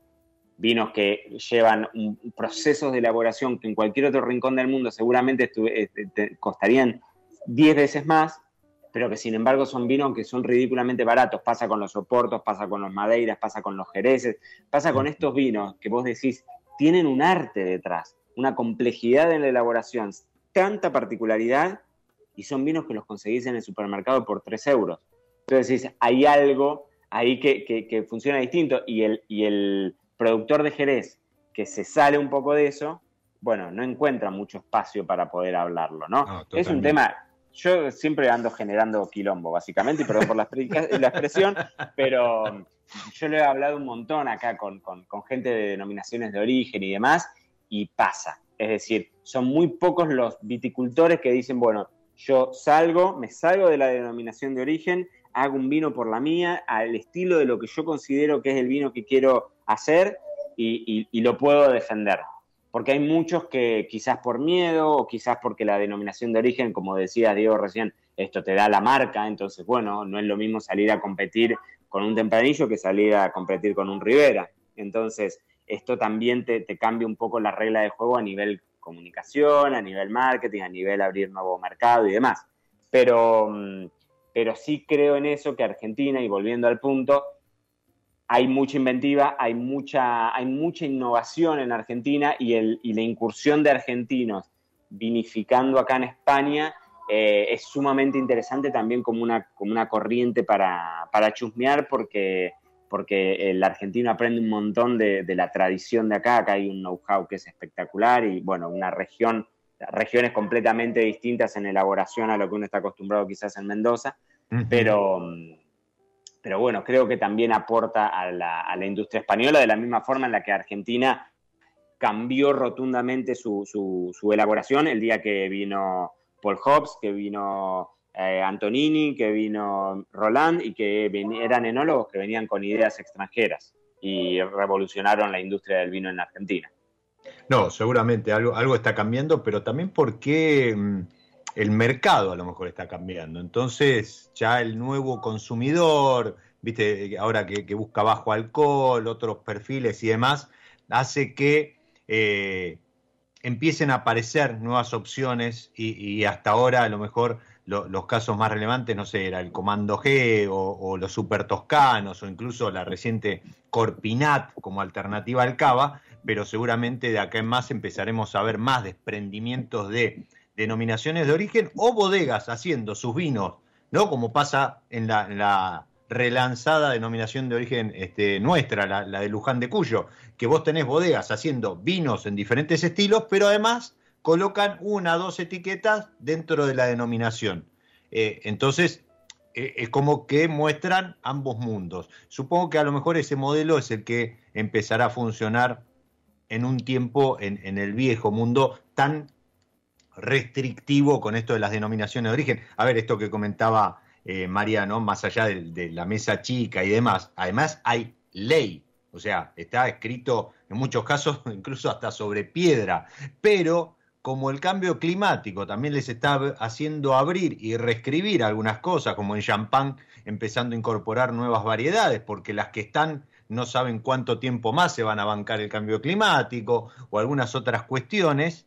vinos que llevan procesos de elaboración que en cualquier otro rincón del mundo seguramente eh, costarían 10 veces más, pero que sin embargo son vinos que son ridículamente baratos. Pasa con los soportos, pasa con los madeiras, pasa con los jereces, pasa con estos vinos que vos decís, tienen un arte detrás, una complejidad en la elaboración, tanta particularidad, y son vinos que los conseguís en el supermercado por 3 euros. Entonces decís, hay algo ahí que, funciona distinto y el, y el productor de Jerez que se sale un poco de eso, bueno, no encuentra mucho espacio para poder hablarlo, ¿no? es un tema, yo siempre ando generando quilombo, básicamente, y perdón por la, expresión, pero yo le he hablado un montón acá con, con, gente de denominaciones de origen y demás, y pasa. Es decir, son muy pocos los viticultores que dicen, bueno, yo salgo, me salgo de la denominación de origen hago un vino por la mía, al estilo de lo que yo considero que es el vino que quiero hacer y, lo puedo defender. Porque hay muchos que quizás por miedo o quizás porque la denominación de origen, como decía Diego recién, esto te da la marca, entonces bueno, no es lo mismo salir a competir con un tempranillo que salir a competir con un Rivera. Entonces, esto también te, te cambia un poco la regla de juego a nivel comunicación, a nivel marketing, a nivel abrir nuevo mercado y demás. Pero mm, pero sí creo en eso que Argentina, y volviendo al punto, hay mucha inventiva, hay mucha, hay mucha innovación en Argentina y, el, y la incursión de argentinos vinificando acá en España eh, es sumamente interesante también como una, como una corriente para, para chusmear porque, porque el argentino aprende un montón de, de la tradición de acá, acá hay un know-how que es espectacular y bueno, una región, regiones completamente distintas en elaboración a lo que uno está acostumbrado quizás en Mendoza, pero pero bueno, creo que también aporta a la, industria española de la misma forma en la que Argentina cambió rotundamente su, su, elaboración el día que vino Paul Hobbs, que vino eh, Antonini, que vino Roland y que eran enólogos que venían con ideas extranjeras y revolucionaron la industria del vino en Argentina. No, seguramente algo, algo está cambiando, pero también porque mm, el mercado a lo mejor está cambiando. Entonces, ya el nuevo consumidor, viste, ahora que, busca bajo alcohol, otros perfiles y demás, hace que eh, empiecen a aparecer nuevas opciones y, hasta ahora a lo mejor los casos más relevantes, no sé, era el Comando G o, los Super Toscanos o incluso la reciente Corpinat como alternativa al Cava, pero seguramente de acá en más empezaremos a ver más desprendimientos de denominaciones de origen o bodegas haciendo sus vinos, ¿no? Como pasa en la, relanzada denominación de origen este, nuestra, la, de Luján de Cuyo, que vos tenés bodegas haciendo vinos en diferentes estilos, pero además colocan una o dos etiquetas dentro de la denominación. Eh, entonces, eh, es como que muestran ambos mundos. Supongo que a lo mejor ese modelo es el que empezará a funcionar en un tiempo en, el viejo mundo tan restrictivo con esto de las denominaciones de origen. A ver, esto que comentaba eh, Mariano, más allá de, la mesa chica y demás, además hay ley, o sea, está escrito en muchos casos incluso hasta sobre piedra, pero como el cambio climático también les está haciendo abrir y reescribir algunas cosas, como en champán empezando a incorporar nuevas variedades, porque las que están no saben cuánto tiempo más se van a bancar el cambio climático o algunas otras cuestiones,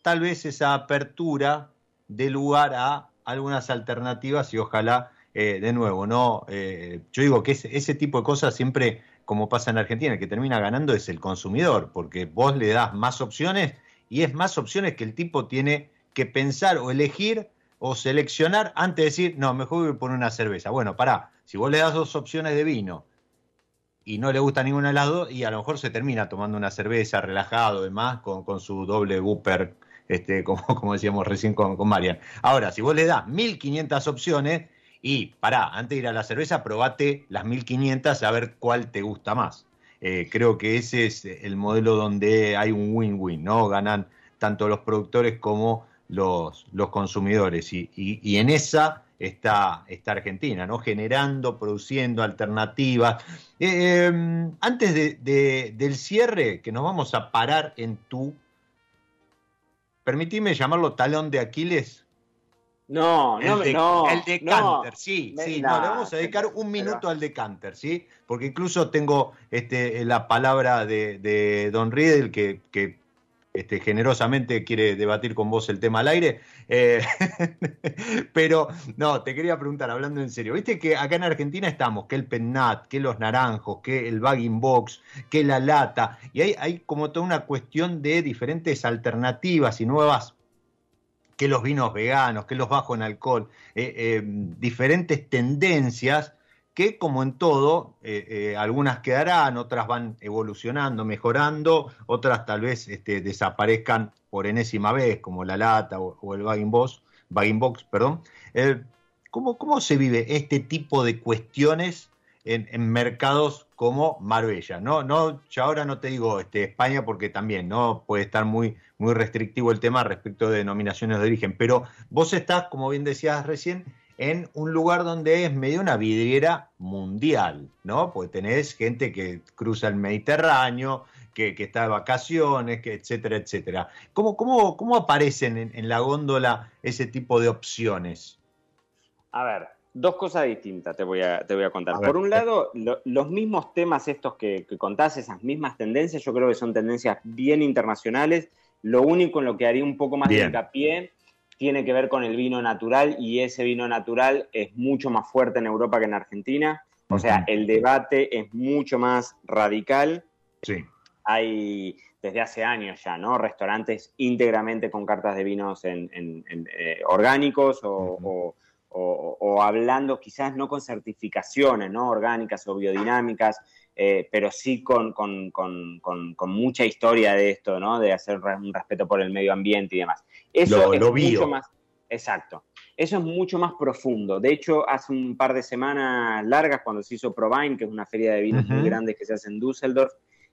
tal vez esa apertura dé lugar a algunas alternativas y ojalá eh, de nuevo, ¿no? Eh, yo digo que ese, ese, tipo de cosas siempre, como pasa en Argentina, el que termina ganando es el consumidor, porque vos le das más opciones y es más opciones que el tipo tiene que pensar o elegir o seleccionar antes de decir, no, mejor voy a poner una cerveza. Bueno, pará, si vos le das dos opciones de vino y no le gusta ninguna de las dos, y a lo mejor se termina tomando una cerveza relajado, demás, con, con su doble Whopper este, como, como decíamos recién con, con Marian. Ahora, si vos le das 1500 opciones y pará, antes de ir a la cerveza, probate las 1500 a ver cuál te gusta más. Eh, creo que ese es el modelo donde hay un win-win, ¿no? Ganan tanto los productores como los, los consumidores. Y, y, en esa está, está, Argentina, ¿no? Generando, produciendo alternativas. Eh, em, antes de, del cierre, que nos vamos a parar en tu permitime llamarlo talón de Aquiles. No, no, no. El decanter, sí, sí. no, le vamos a dedicar un minuto al decanter, ¿sí? Porque incluso tengo este, la palabra de, de Don Riedel, que, que este, generosamente quiere debatir con vos el tema al aire. Eh, pero no, te quería preguntar, hablando en serio, viste que acá en Argentina estamos, que el pennat, que los naranjos, que el bagging box, que la lata, y hay, hay como toda una cuestión de diferentes alternativas y nuevas que los vinos veganos, que los bajos en alcohol, eh, eh, diferentes tendencias que como en todo, eh, eh, algunas quedarán, otras van evolucionando, mejorando, otras tal vez este, desaparezcan por enésima vez, como la lata o, el bagging box. Perdón. Eh, ¿cómo, ¿cómo, se vive este tipo de cuestiones en, mercados como Marbella? No, no, ahora no te digo este, España porque también no puede estar muy, muy restrictivo el tema respecto de denominaciones de origen, pero vos estás, como bien decías recién, en un lugar donde es medio una vidriera mundial, ¿no? Porque tenés gente que cruza el Mediterráneo, que, está de vacaciones, que etcétera, etcétera. ¿Cómo, cómo, cómo aparecen en, la góndola ese tipo de opciones? A ver, dos cosas distintas te voy a, te voy a contar. Por un lado, los mismos temas estos que, contás, esas mismas tendencias, yo creo que son tendencias bien internacionales. Lo único en lo que haría un poco más de hincapié tiene que ver con el vino natural y ese vino natural es mucho más fuerte en Europa que en Argentina. O sea, el debate es mucho más radical. Sí. Hay desde hace años ya, ¿no? Restaurantes íntegramente con cartas de vinos en, eh, orgánicos o, hablando quizás no con certificaciones, ¿no? Orgánicas o biodinámicas, eh, pero sí con, mucha historia de esto, ¿no? De hacer un respeto por el medio ambiente y demás. Eso es mucho más. Exacto. Eso es mucho más profundo. De hecho, hace un par de semanas largas, cuando se hizo Provine, que es una feria de vinos muy grande que se hace en Düsseldorf,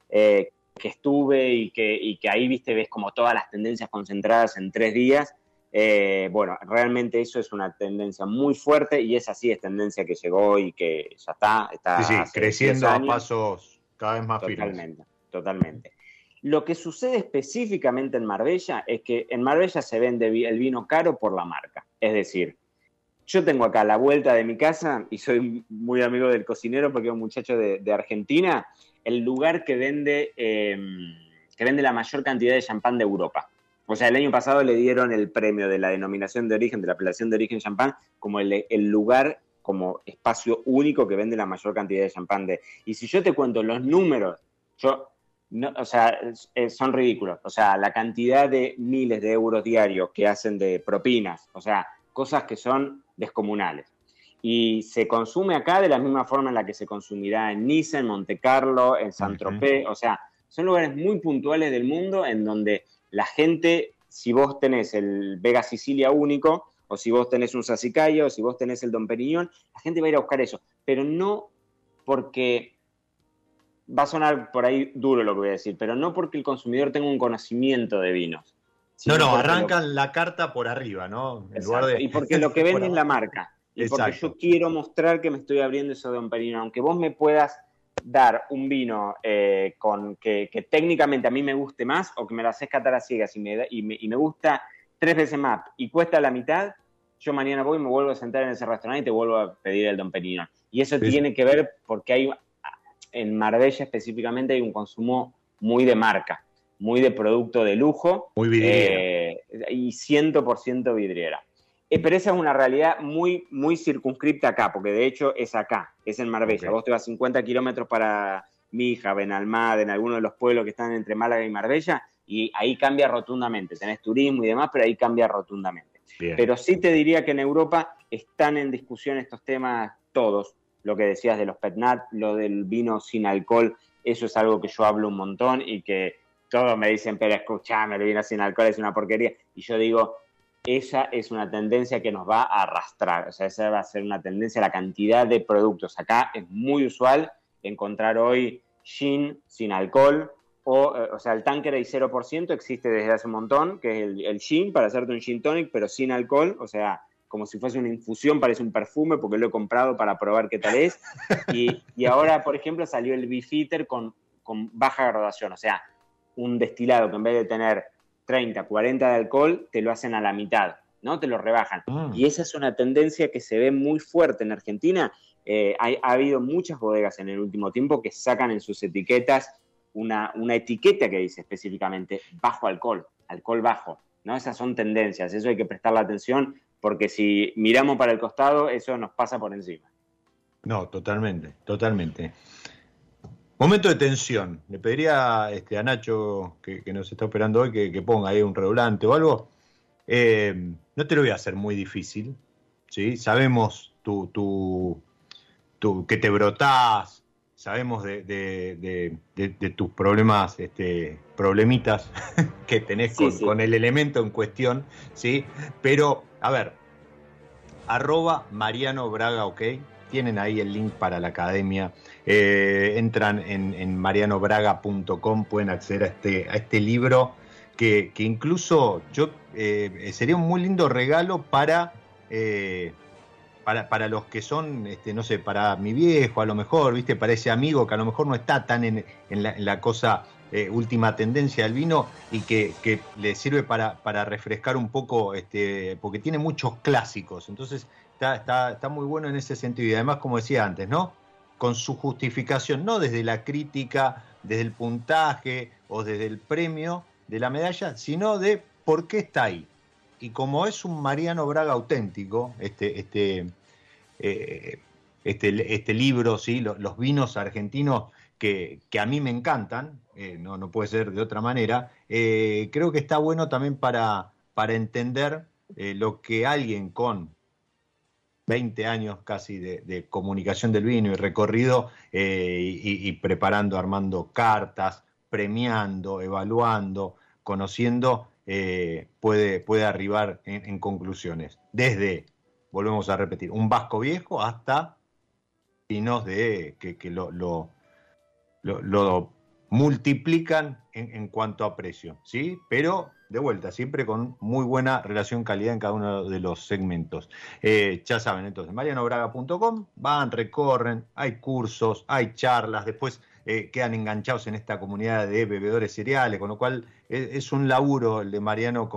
eh, que estuve y que, que ahí, viste, ves como todas las tendencias concentradas en tres días. Eh, bueno, realmente eso es una tendencia muy fuerte y esa sí es tendencia que llegó y que ya está. está sí, sí, creciendo a pasos cada vez más firmes. Totalmente, totalmente. Lo que sucede específicamente en Marbella es que en Marbella se vende el vino caro por la marca. Es decir, yo tengo acá la vuelta de mi casa y soy muy amigo del cocinero porque es un muchacho de, Argentina, el lugar que vende, em, que vende la mayor cantidad de champán de Europa. O sea, el año pasado le dieron el premio de la denominación de origen, de la apelación de origen champán, como el, el lugar, como espacio único que vende la mayor cantidad de champán de. Y si yo te cuento los números, yo no, o sea, son ridículos. O sea, la cantidad de miles de euros diarios que hacen de propinas, o sea, cosas que son descomunales. Y se consume acá de la misma forma en la que se consumirá en Nice, en Monte Carlo, en Saint-Tropez. O sea, son lugares muy puntuales del mundo en donde la gente, si vos tenés el Vega Sicilia único, o si vos tenés un Sassicaia, o si vos tenés el Don Periñón, la gente va a ir a buscar eso. Pero no porque va a sonar por ahí duro lo que voy a decir, pero no porque el consumidor tenga un conocimiento de vinos. No, no, arrancan la carta por arriba, ¿no? Y porque lo que vende es la marca. Y porque yo quiero mostrar que me estoy abriendo eso de un perino. Aunque vos me puedas dar un vino eh, con que, técnicamente a mí me guste más o que me lo haces catar a ciegas y me, y me, gusta tres veces más y cuesta la mitad, yo mañana voy y me vuelvo a sentar en ese restaurante y te vuelvo a pedir el Don Perino. Y eso tiene que ver porque hay en Marbella específicamente hay un consumo muy de marca, muy de producto de lujo. Muy vidriera. Eh, y 100% vidriera. Eh, pero esa es una realidad muy, muy circunscripta acá, porque de hecho es acá, es en Marbella. Vos te vas 50 kilómetros para Mija, Benalmádena, en algunos de los pueblos que están entre Málaga y Marbella, y ahí cambia rotundamente. Tenés turismo y demás, pero ahí cambia rotundamente. Pero sí te diría que en Europa están en discusión estos temas todos lo que decías de los petnat, lo del vino sin alcohol, eso es algo que yo hablo un montón y que todos me dicen, pero escúchame, el vino sin alcohol es una porquería. Y yo digo, esa es una tendencia que nos va a arrastrar, o sea, esa va a ser una tendencia, la cantidad de productos. Acá es muy usual encontrar hoy gin sin alcohol, o, eh, o sea, el tanker de 0% existe desde hace un montón, que es el, el gin, para hacerte un gin tonic, pero sin alcohol, o sea, como si fuese una infusión, parece un perfume porque lo he comprado para probar qué tal es. Y, ahora, por ejemplo, salió el Beefeater con, con baja graduación, o sea, un destilado que en vez de tener 30, 40 de alcohol, te lo hacen a la mitad, ¿no? Te lo rebajan. Ah. Y esa es una tendencia que se ve muy fuerte en Argentina. Eh, ha habido muchas bodegas en el último tiempo que sacan en sus etiquetas una, una etiqueta que dice específicamente bajo alcohol, alcohol bajo. ¿no? Esas son tendencias, eso hay que prestarle atención porque si miramos para el costado, eso nos pasa por encima. No, totalmente, totalmente. Momento de tensión. Le pediría este, a Nacho, que, nos está operando hoy, que, ponga ahí un redolante o algo. Eh, no te lo voy a hacer muy difícil. ¿sí? Sabemos tu, tu, que te brotás, sabemos de, tus problemas, este, problemitas que tenés con, con, el elemento en cuestión, ¿sí? Pero a ver, arroba Mariano Braga, ok. Tienen ahí el link para la academia. Eh, entran en, marianobraga.com, pueden acceder a este, a este libro que, incluso yo eh, sería un muy lindo regalo para, eh, para, para, los que son, este, no sé, para mi viejo a lo mejor, ¿viste? Para ese amigo que a lo mejor no está tan en, en la cosa eh, última tendencia del vino y que, le sirve para, para, refrescar un poco, este, porque tiene muchos clásicos, entonces está, está, muy bueno en ese sentido y además, como decía antes, ¿no? Con su justificación, no desde la crítica, desde el puntaje o desde el premio de la medalla, sino de por qué está ahí. y como es un Mariano Braga auténtico, este, este, eh, este, este, libro, ¿sí? los, vinos argentinos que, a mí me encantan, eh, no, no puede ser de otra manera, eh, creo que está bueno también para, para entender lo que alguien con 20 años casi de, comunicación del vino y recorrido y, preparando, armando cartas, premiando, evaluando, conociendo, puede, puede arribar en, conclusiones. Desde, volvemos a repetir, un vasco viejo hasta vinos de que, lo, lo, lo, multiplican en, cuanto a precio, ¿sí? Pero de vuelta, siempre con muy buena relación calidad en cada uno de los segmentos. Eh, ya saben, entonces, marianobraga.com, van, recorren, hay cursos, hay charlas, después eh, quedan enganchados en esta comunidad de bebedores cereales, con lo cual es, es un laburo el de Mariano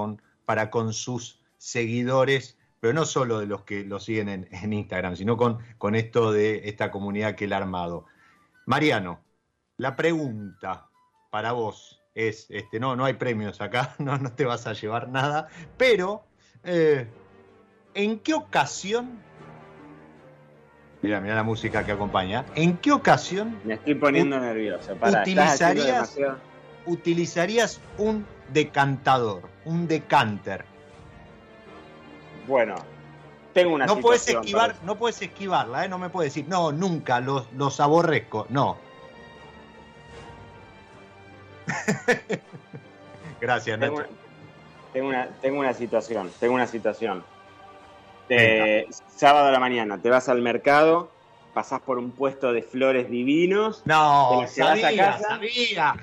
para con sus seguidores pero no solo de los que lo siguen en, Instagram, sino con, con esto de esta comunidad que él ha armado. Mariano, la pregunta para vos es, este, no, no hay premios acá, no, no te vas a llevar nada, pero eh, ¿en qué ocasión, mira, mira la música que acompaña, ¿en qué ocasión... Me estoy poniendo nervioso, utilizarías, utilizarías un decantador, un decanter bueno, tengo una no puedes esquivar, No puedes esquivarla, ¿eh? no me puedes decir, no, nunca, los, los aborrezco, no. Gracias, tengo Nacho. tengo, una, tengo una situación, tengo una situación. sábado a la mañana, te vas al mercado, pasás por un puesto de flores divinos. No, sabía, sabía.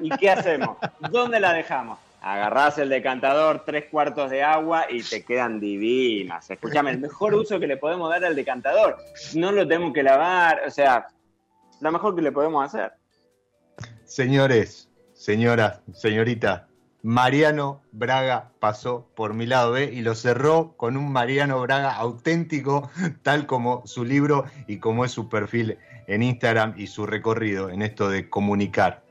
¿Y qué hacemos? ¿Dónde la dejamos? agarrás el decantador, tres cuartos de agua y te quedan divinas. Escúchame, el mejor uso que le podemos dar al decantador, no lo tenemos que lavar, o sea, lo mejor que le podemos hacer. Señores, señoras, señorita, Mariano Braga pasó por mi lado B y lo cerró con un Mariano Braga auténtico, tal como su libro y como es su perfil en Instagram y su recorrido en esto de comunicar.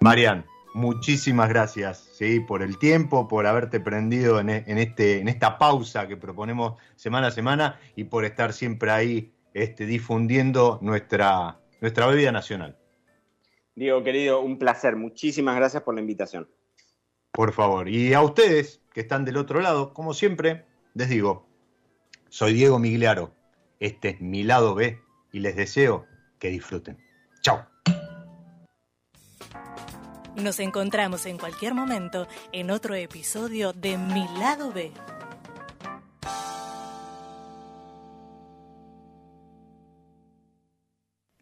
Mariano muchísimas gracias ¿sí? por el tiempo, por haberte prendido en, este, en esta pausa que proponemos semana a semana y por estar siempre ahí este, difundiendo nuestra, nuestra bebida nacional. Diego, querido, un placer. Muchísimas gracias por la invitación. Por favor. Y a ustedes que están del otro lado, como siempre, les digo, soy Diego Migliaro. Este es mi lado B y les deseo que disfruten. Chao. Nos encontramos en cualquier momento en otro episodio de Mi lado B.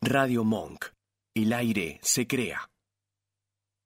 Radio Monk. El aire se crea.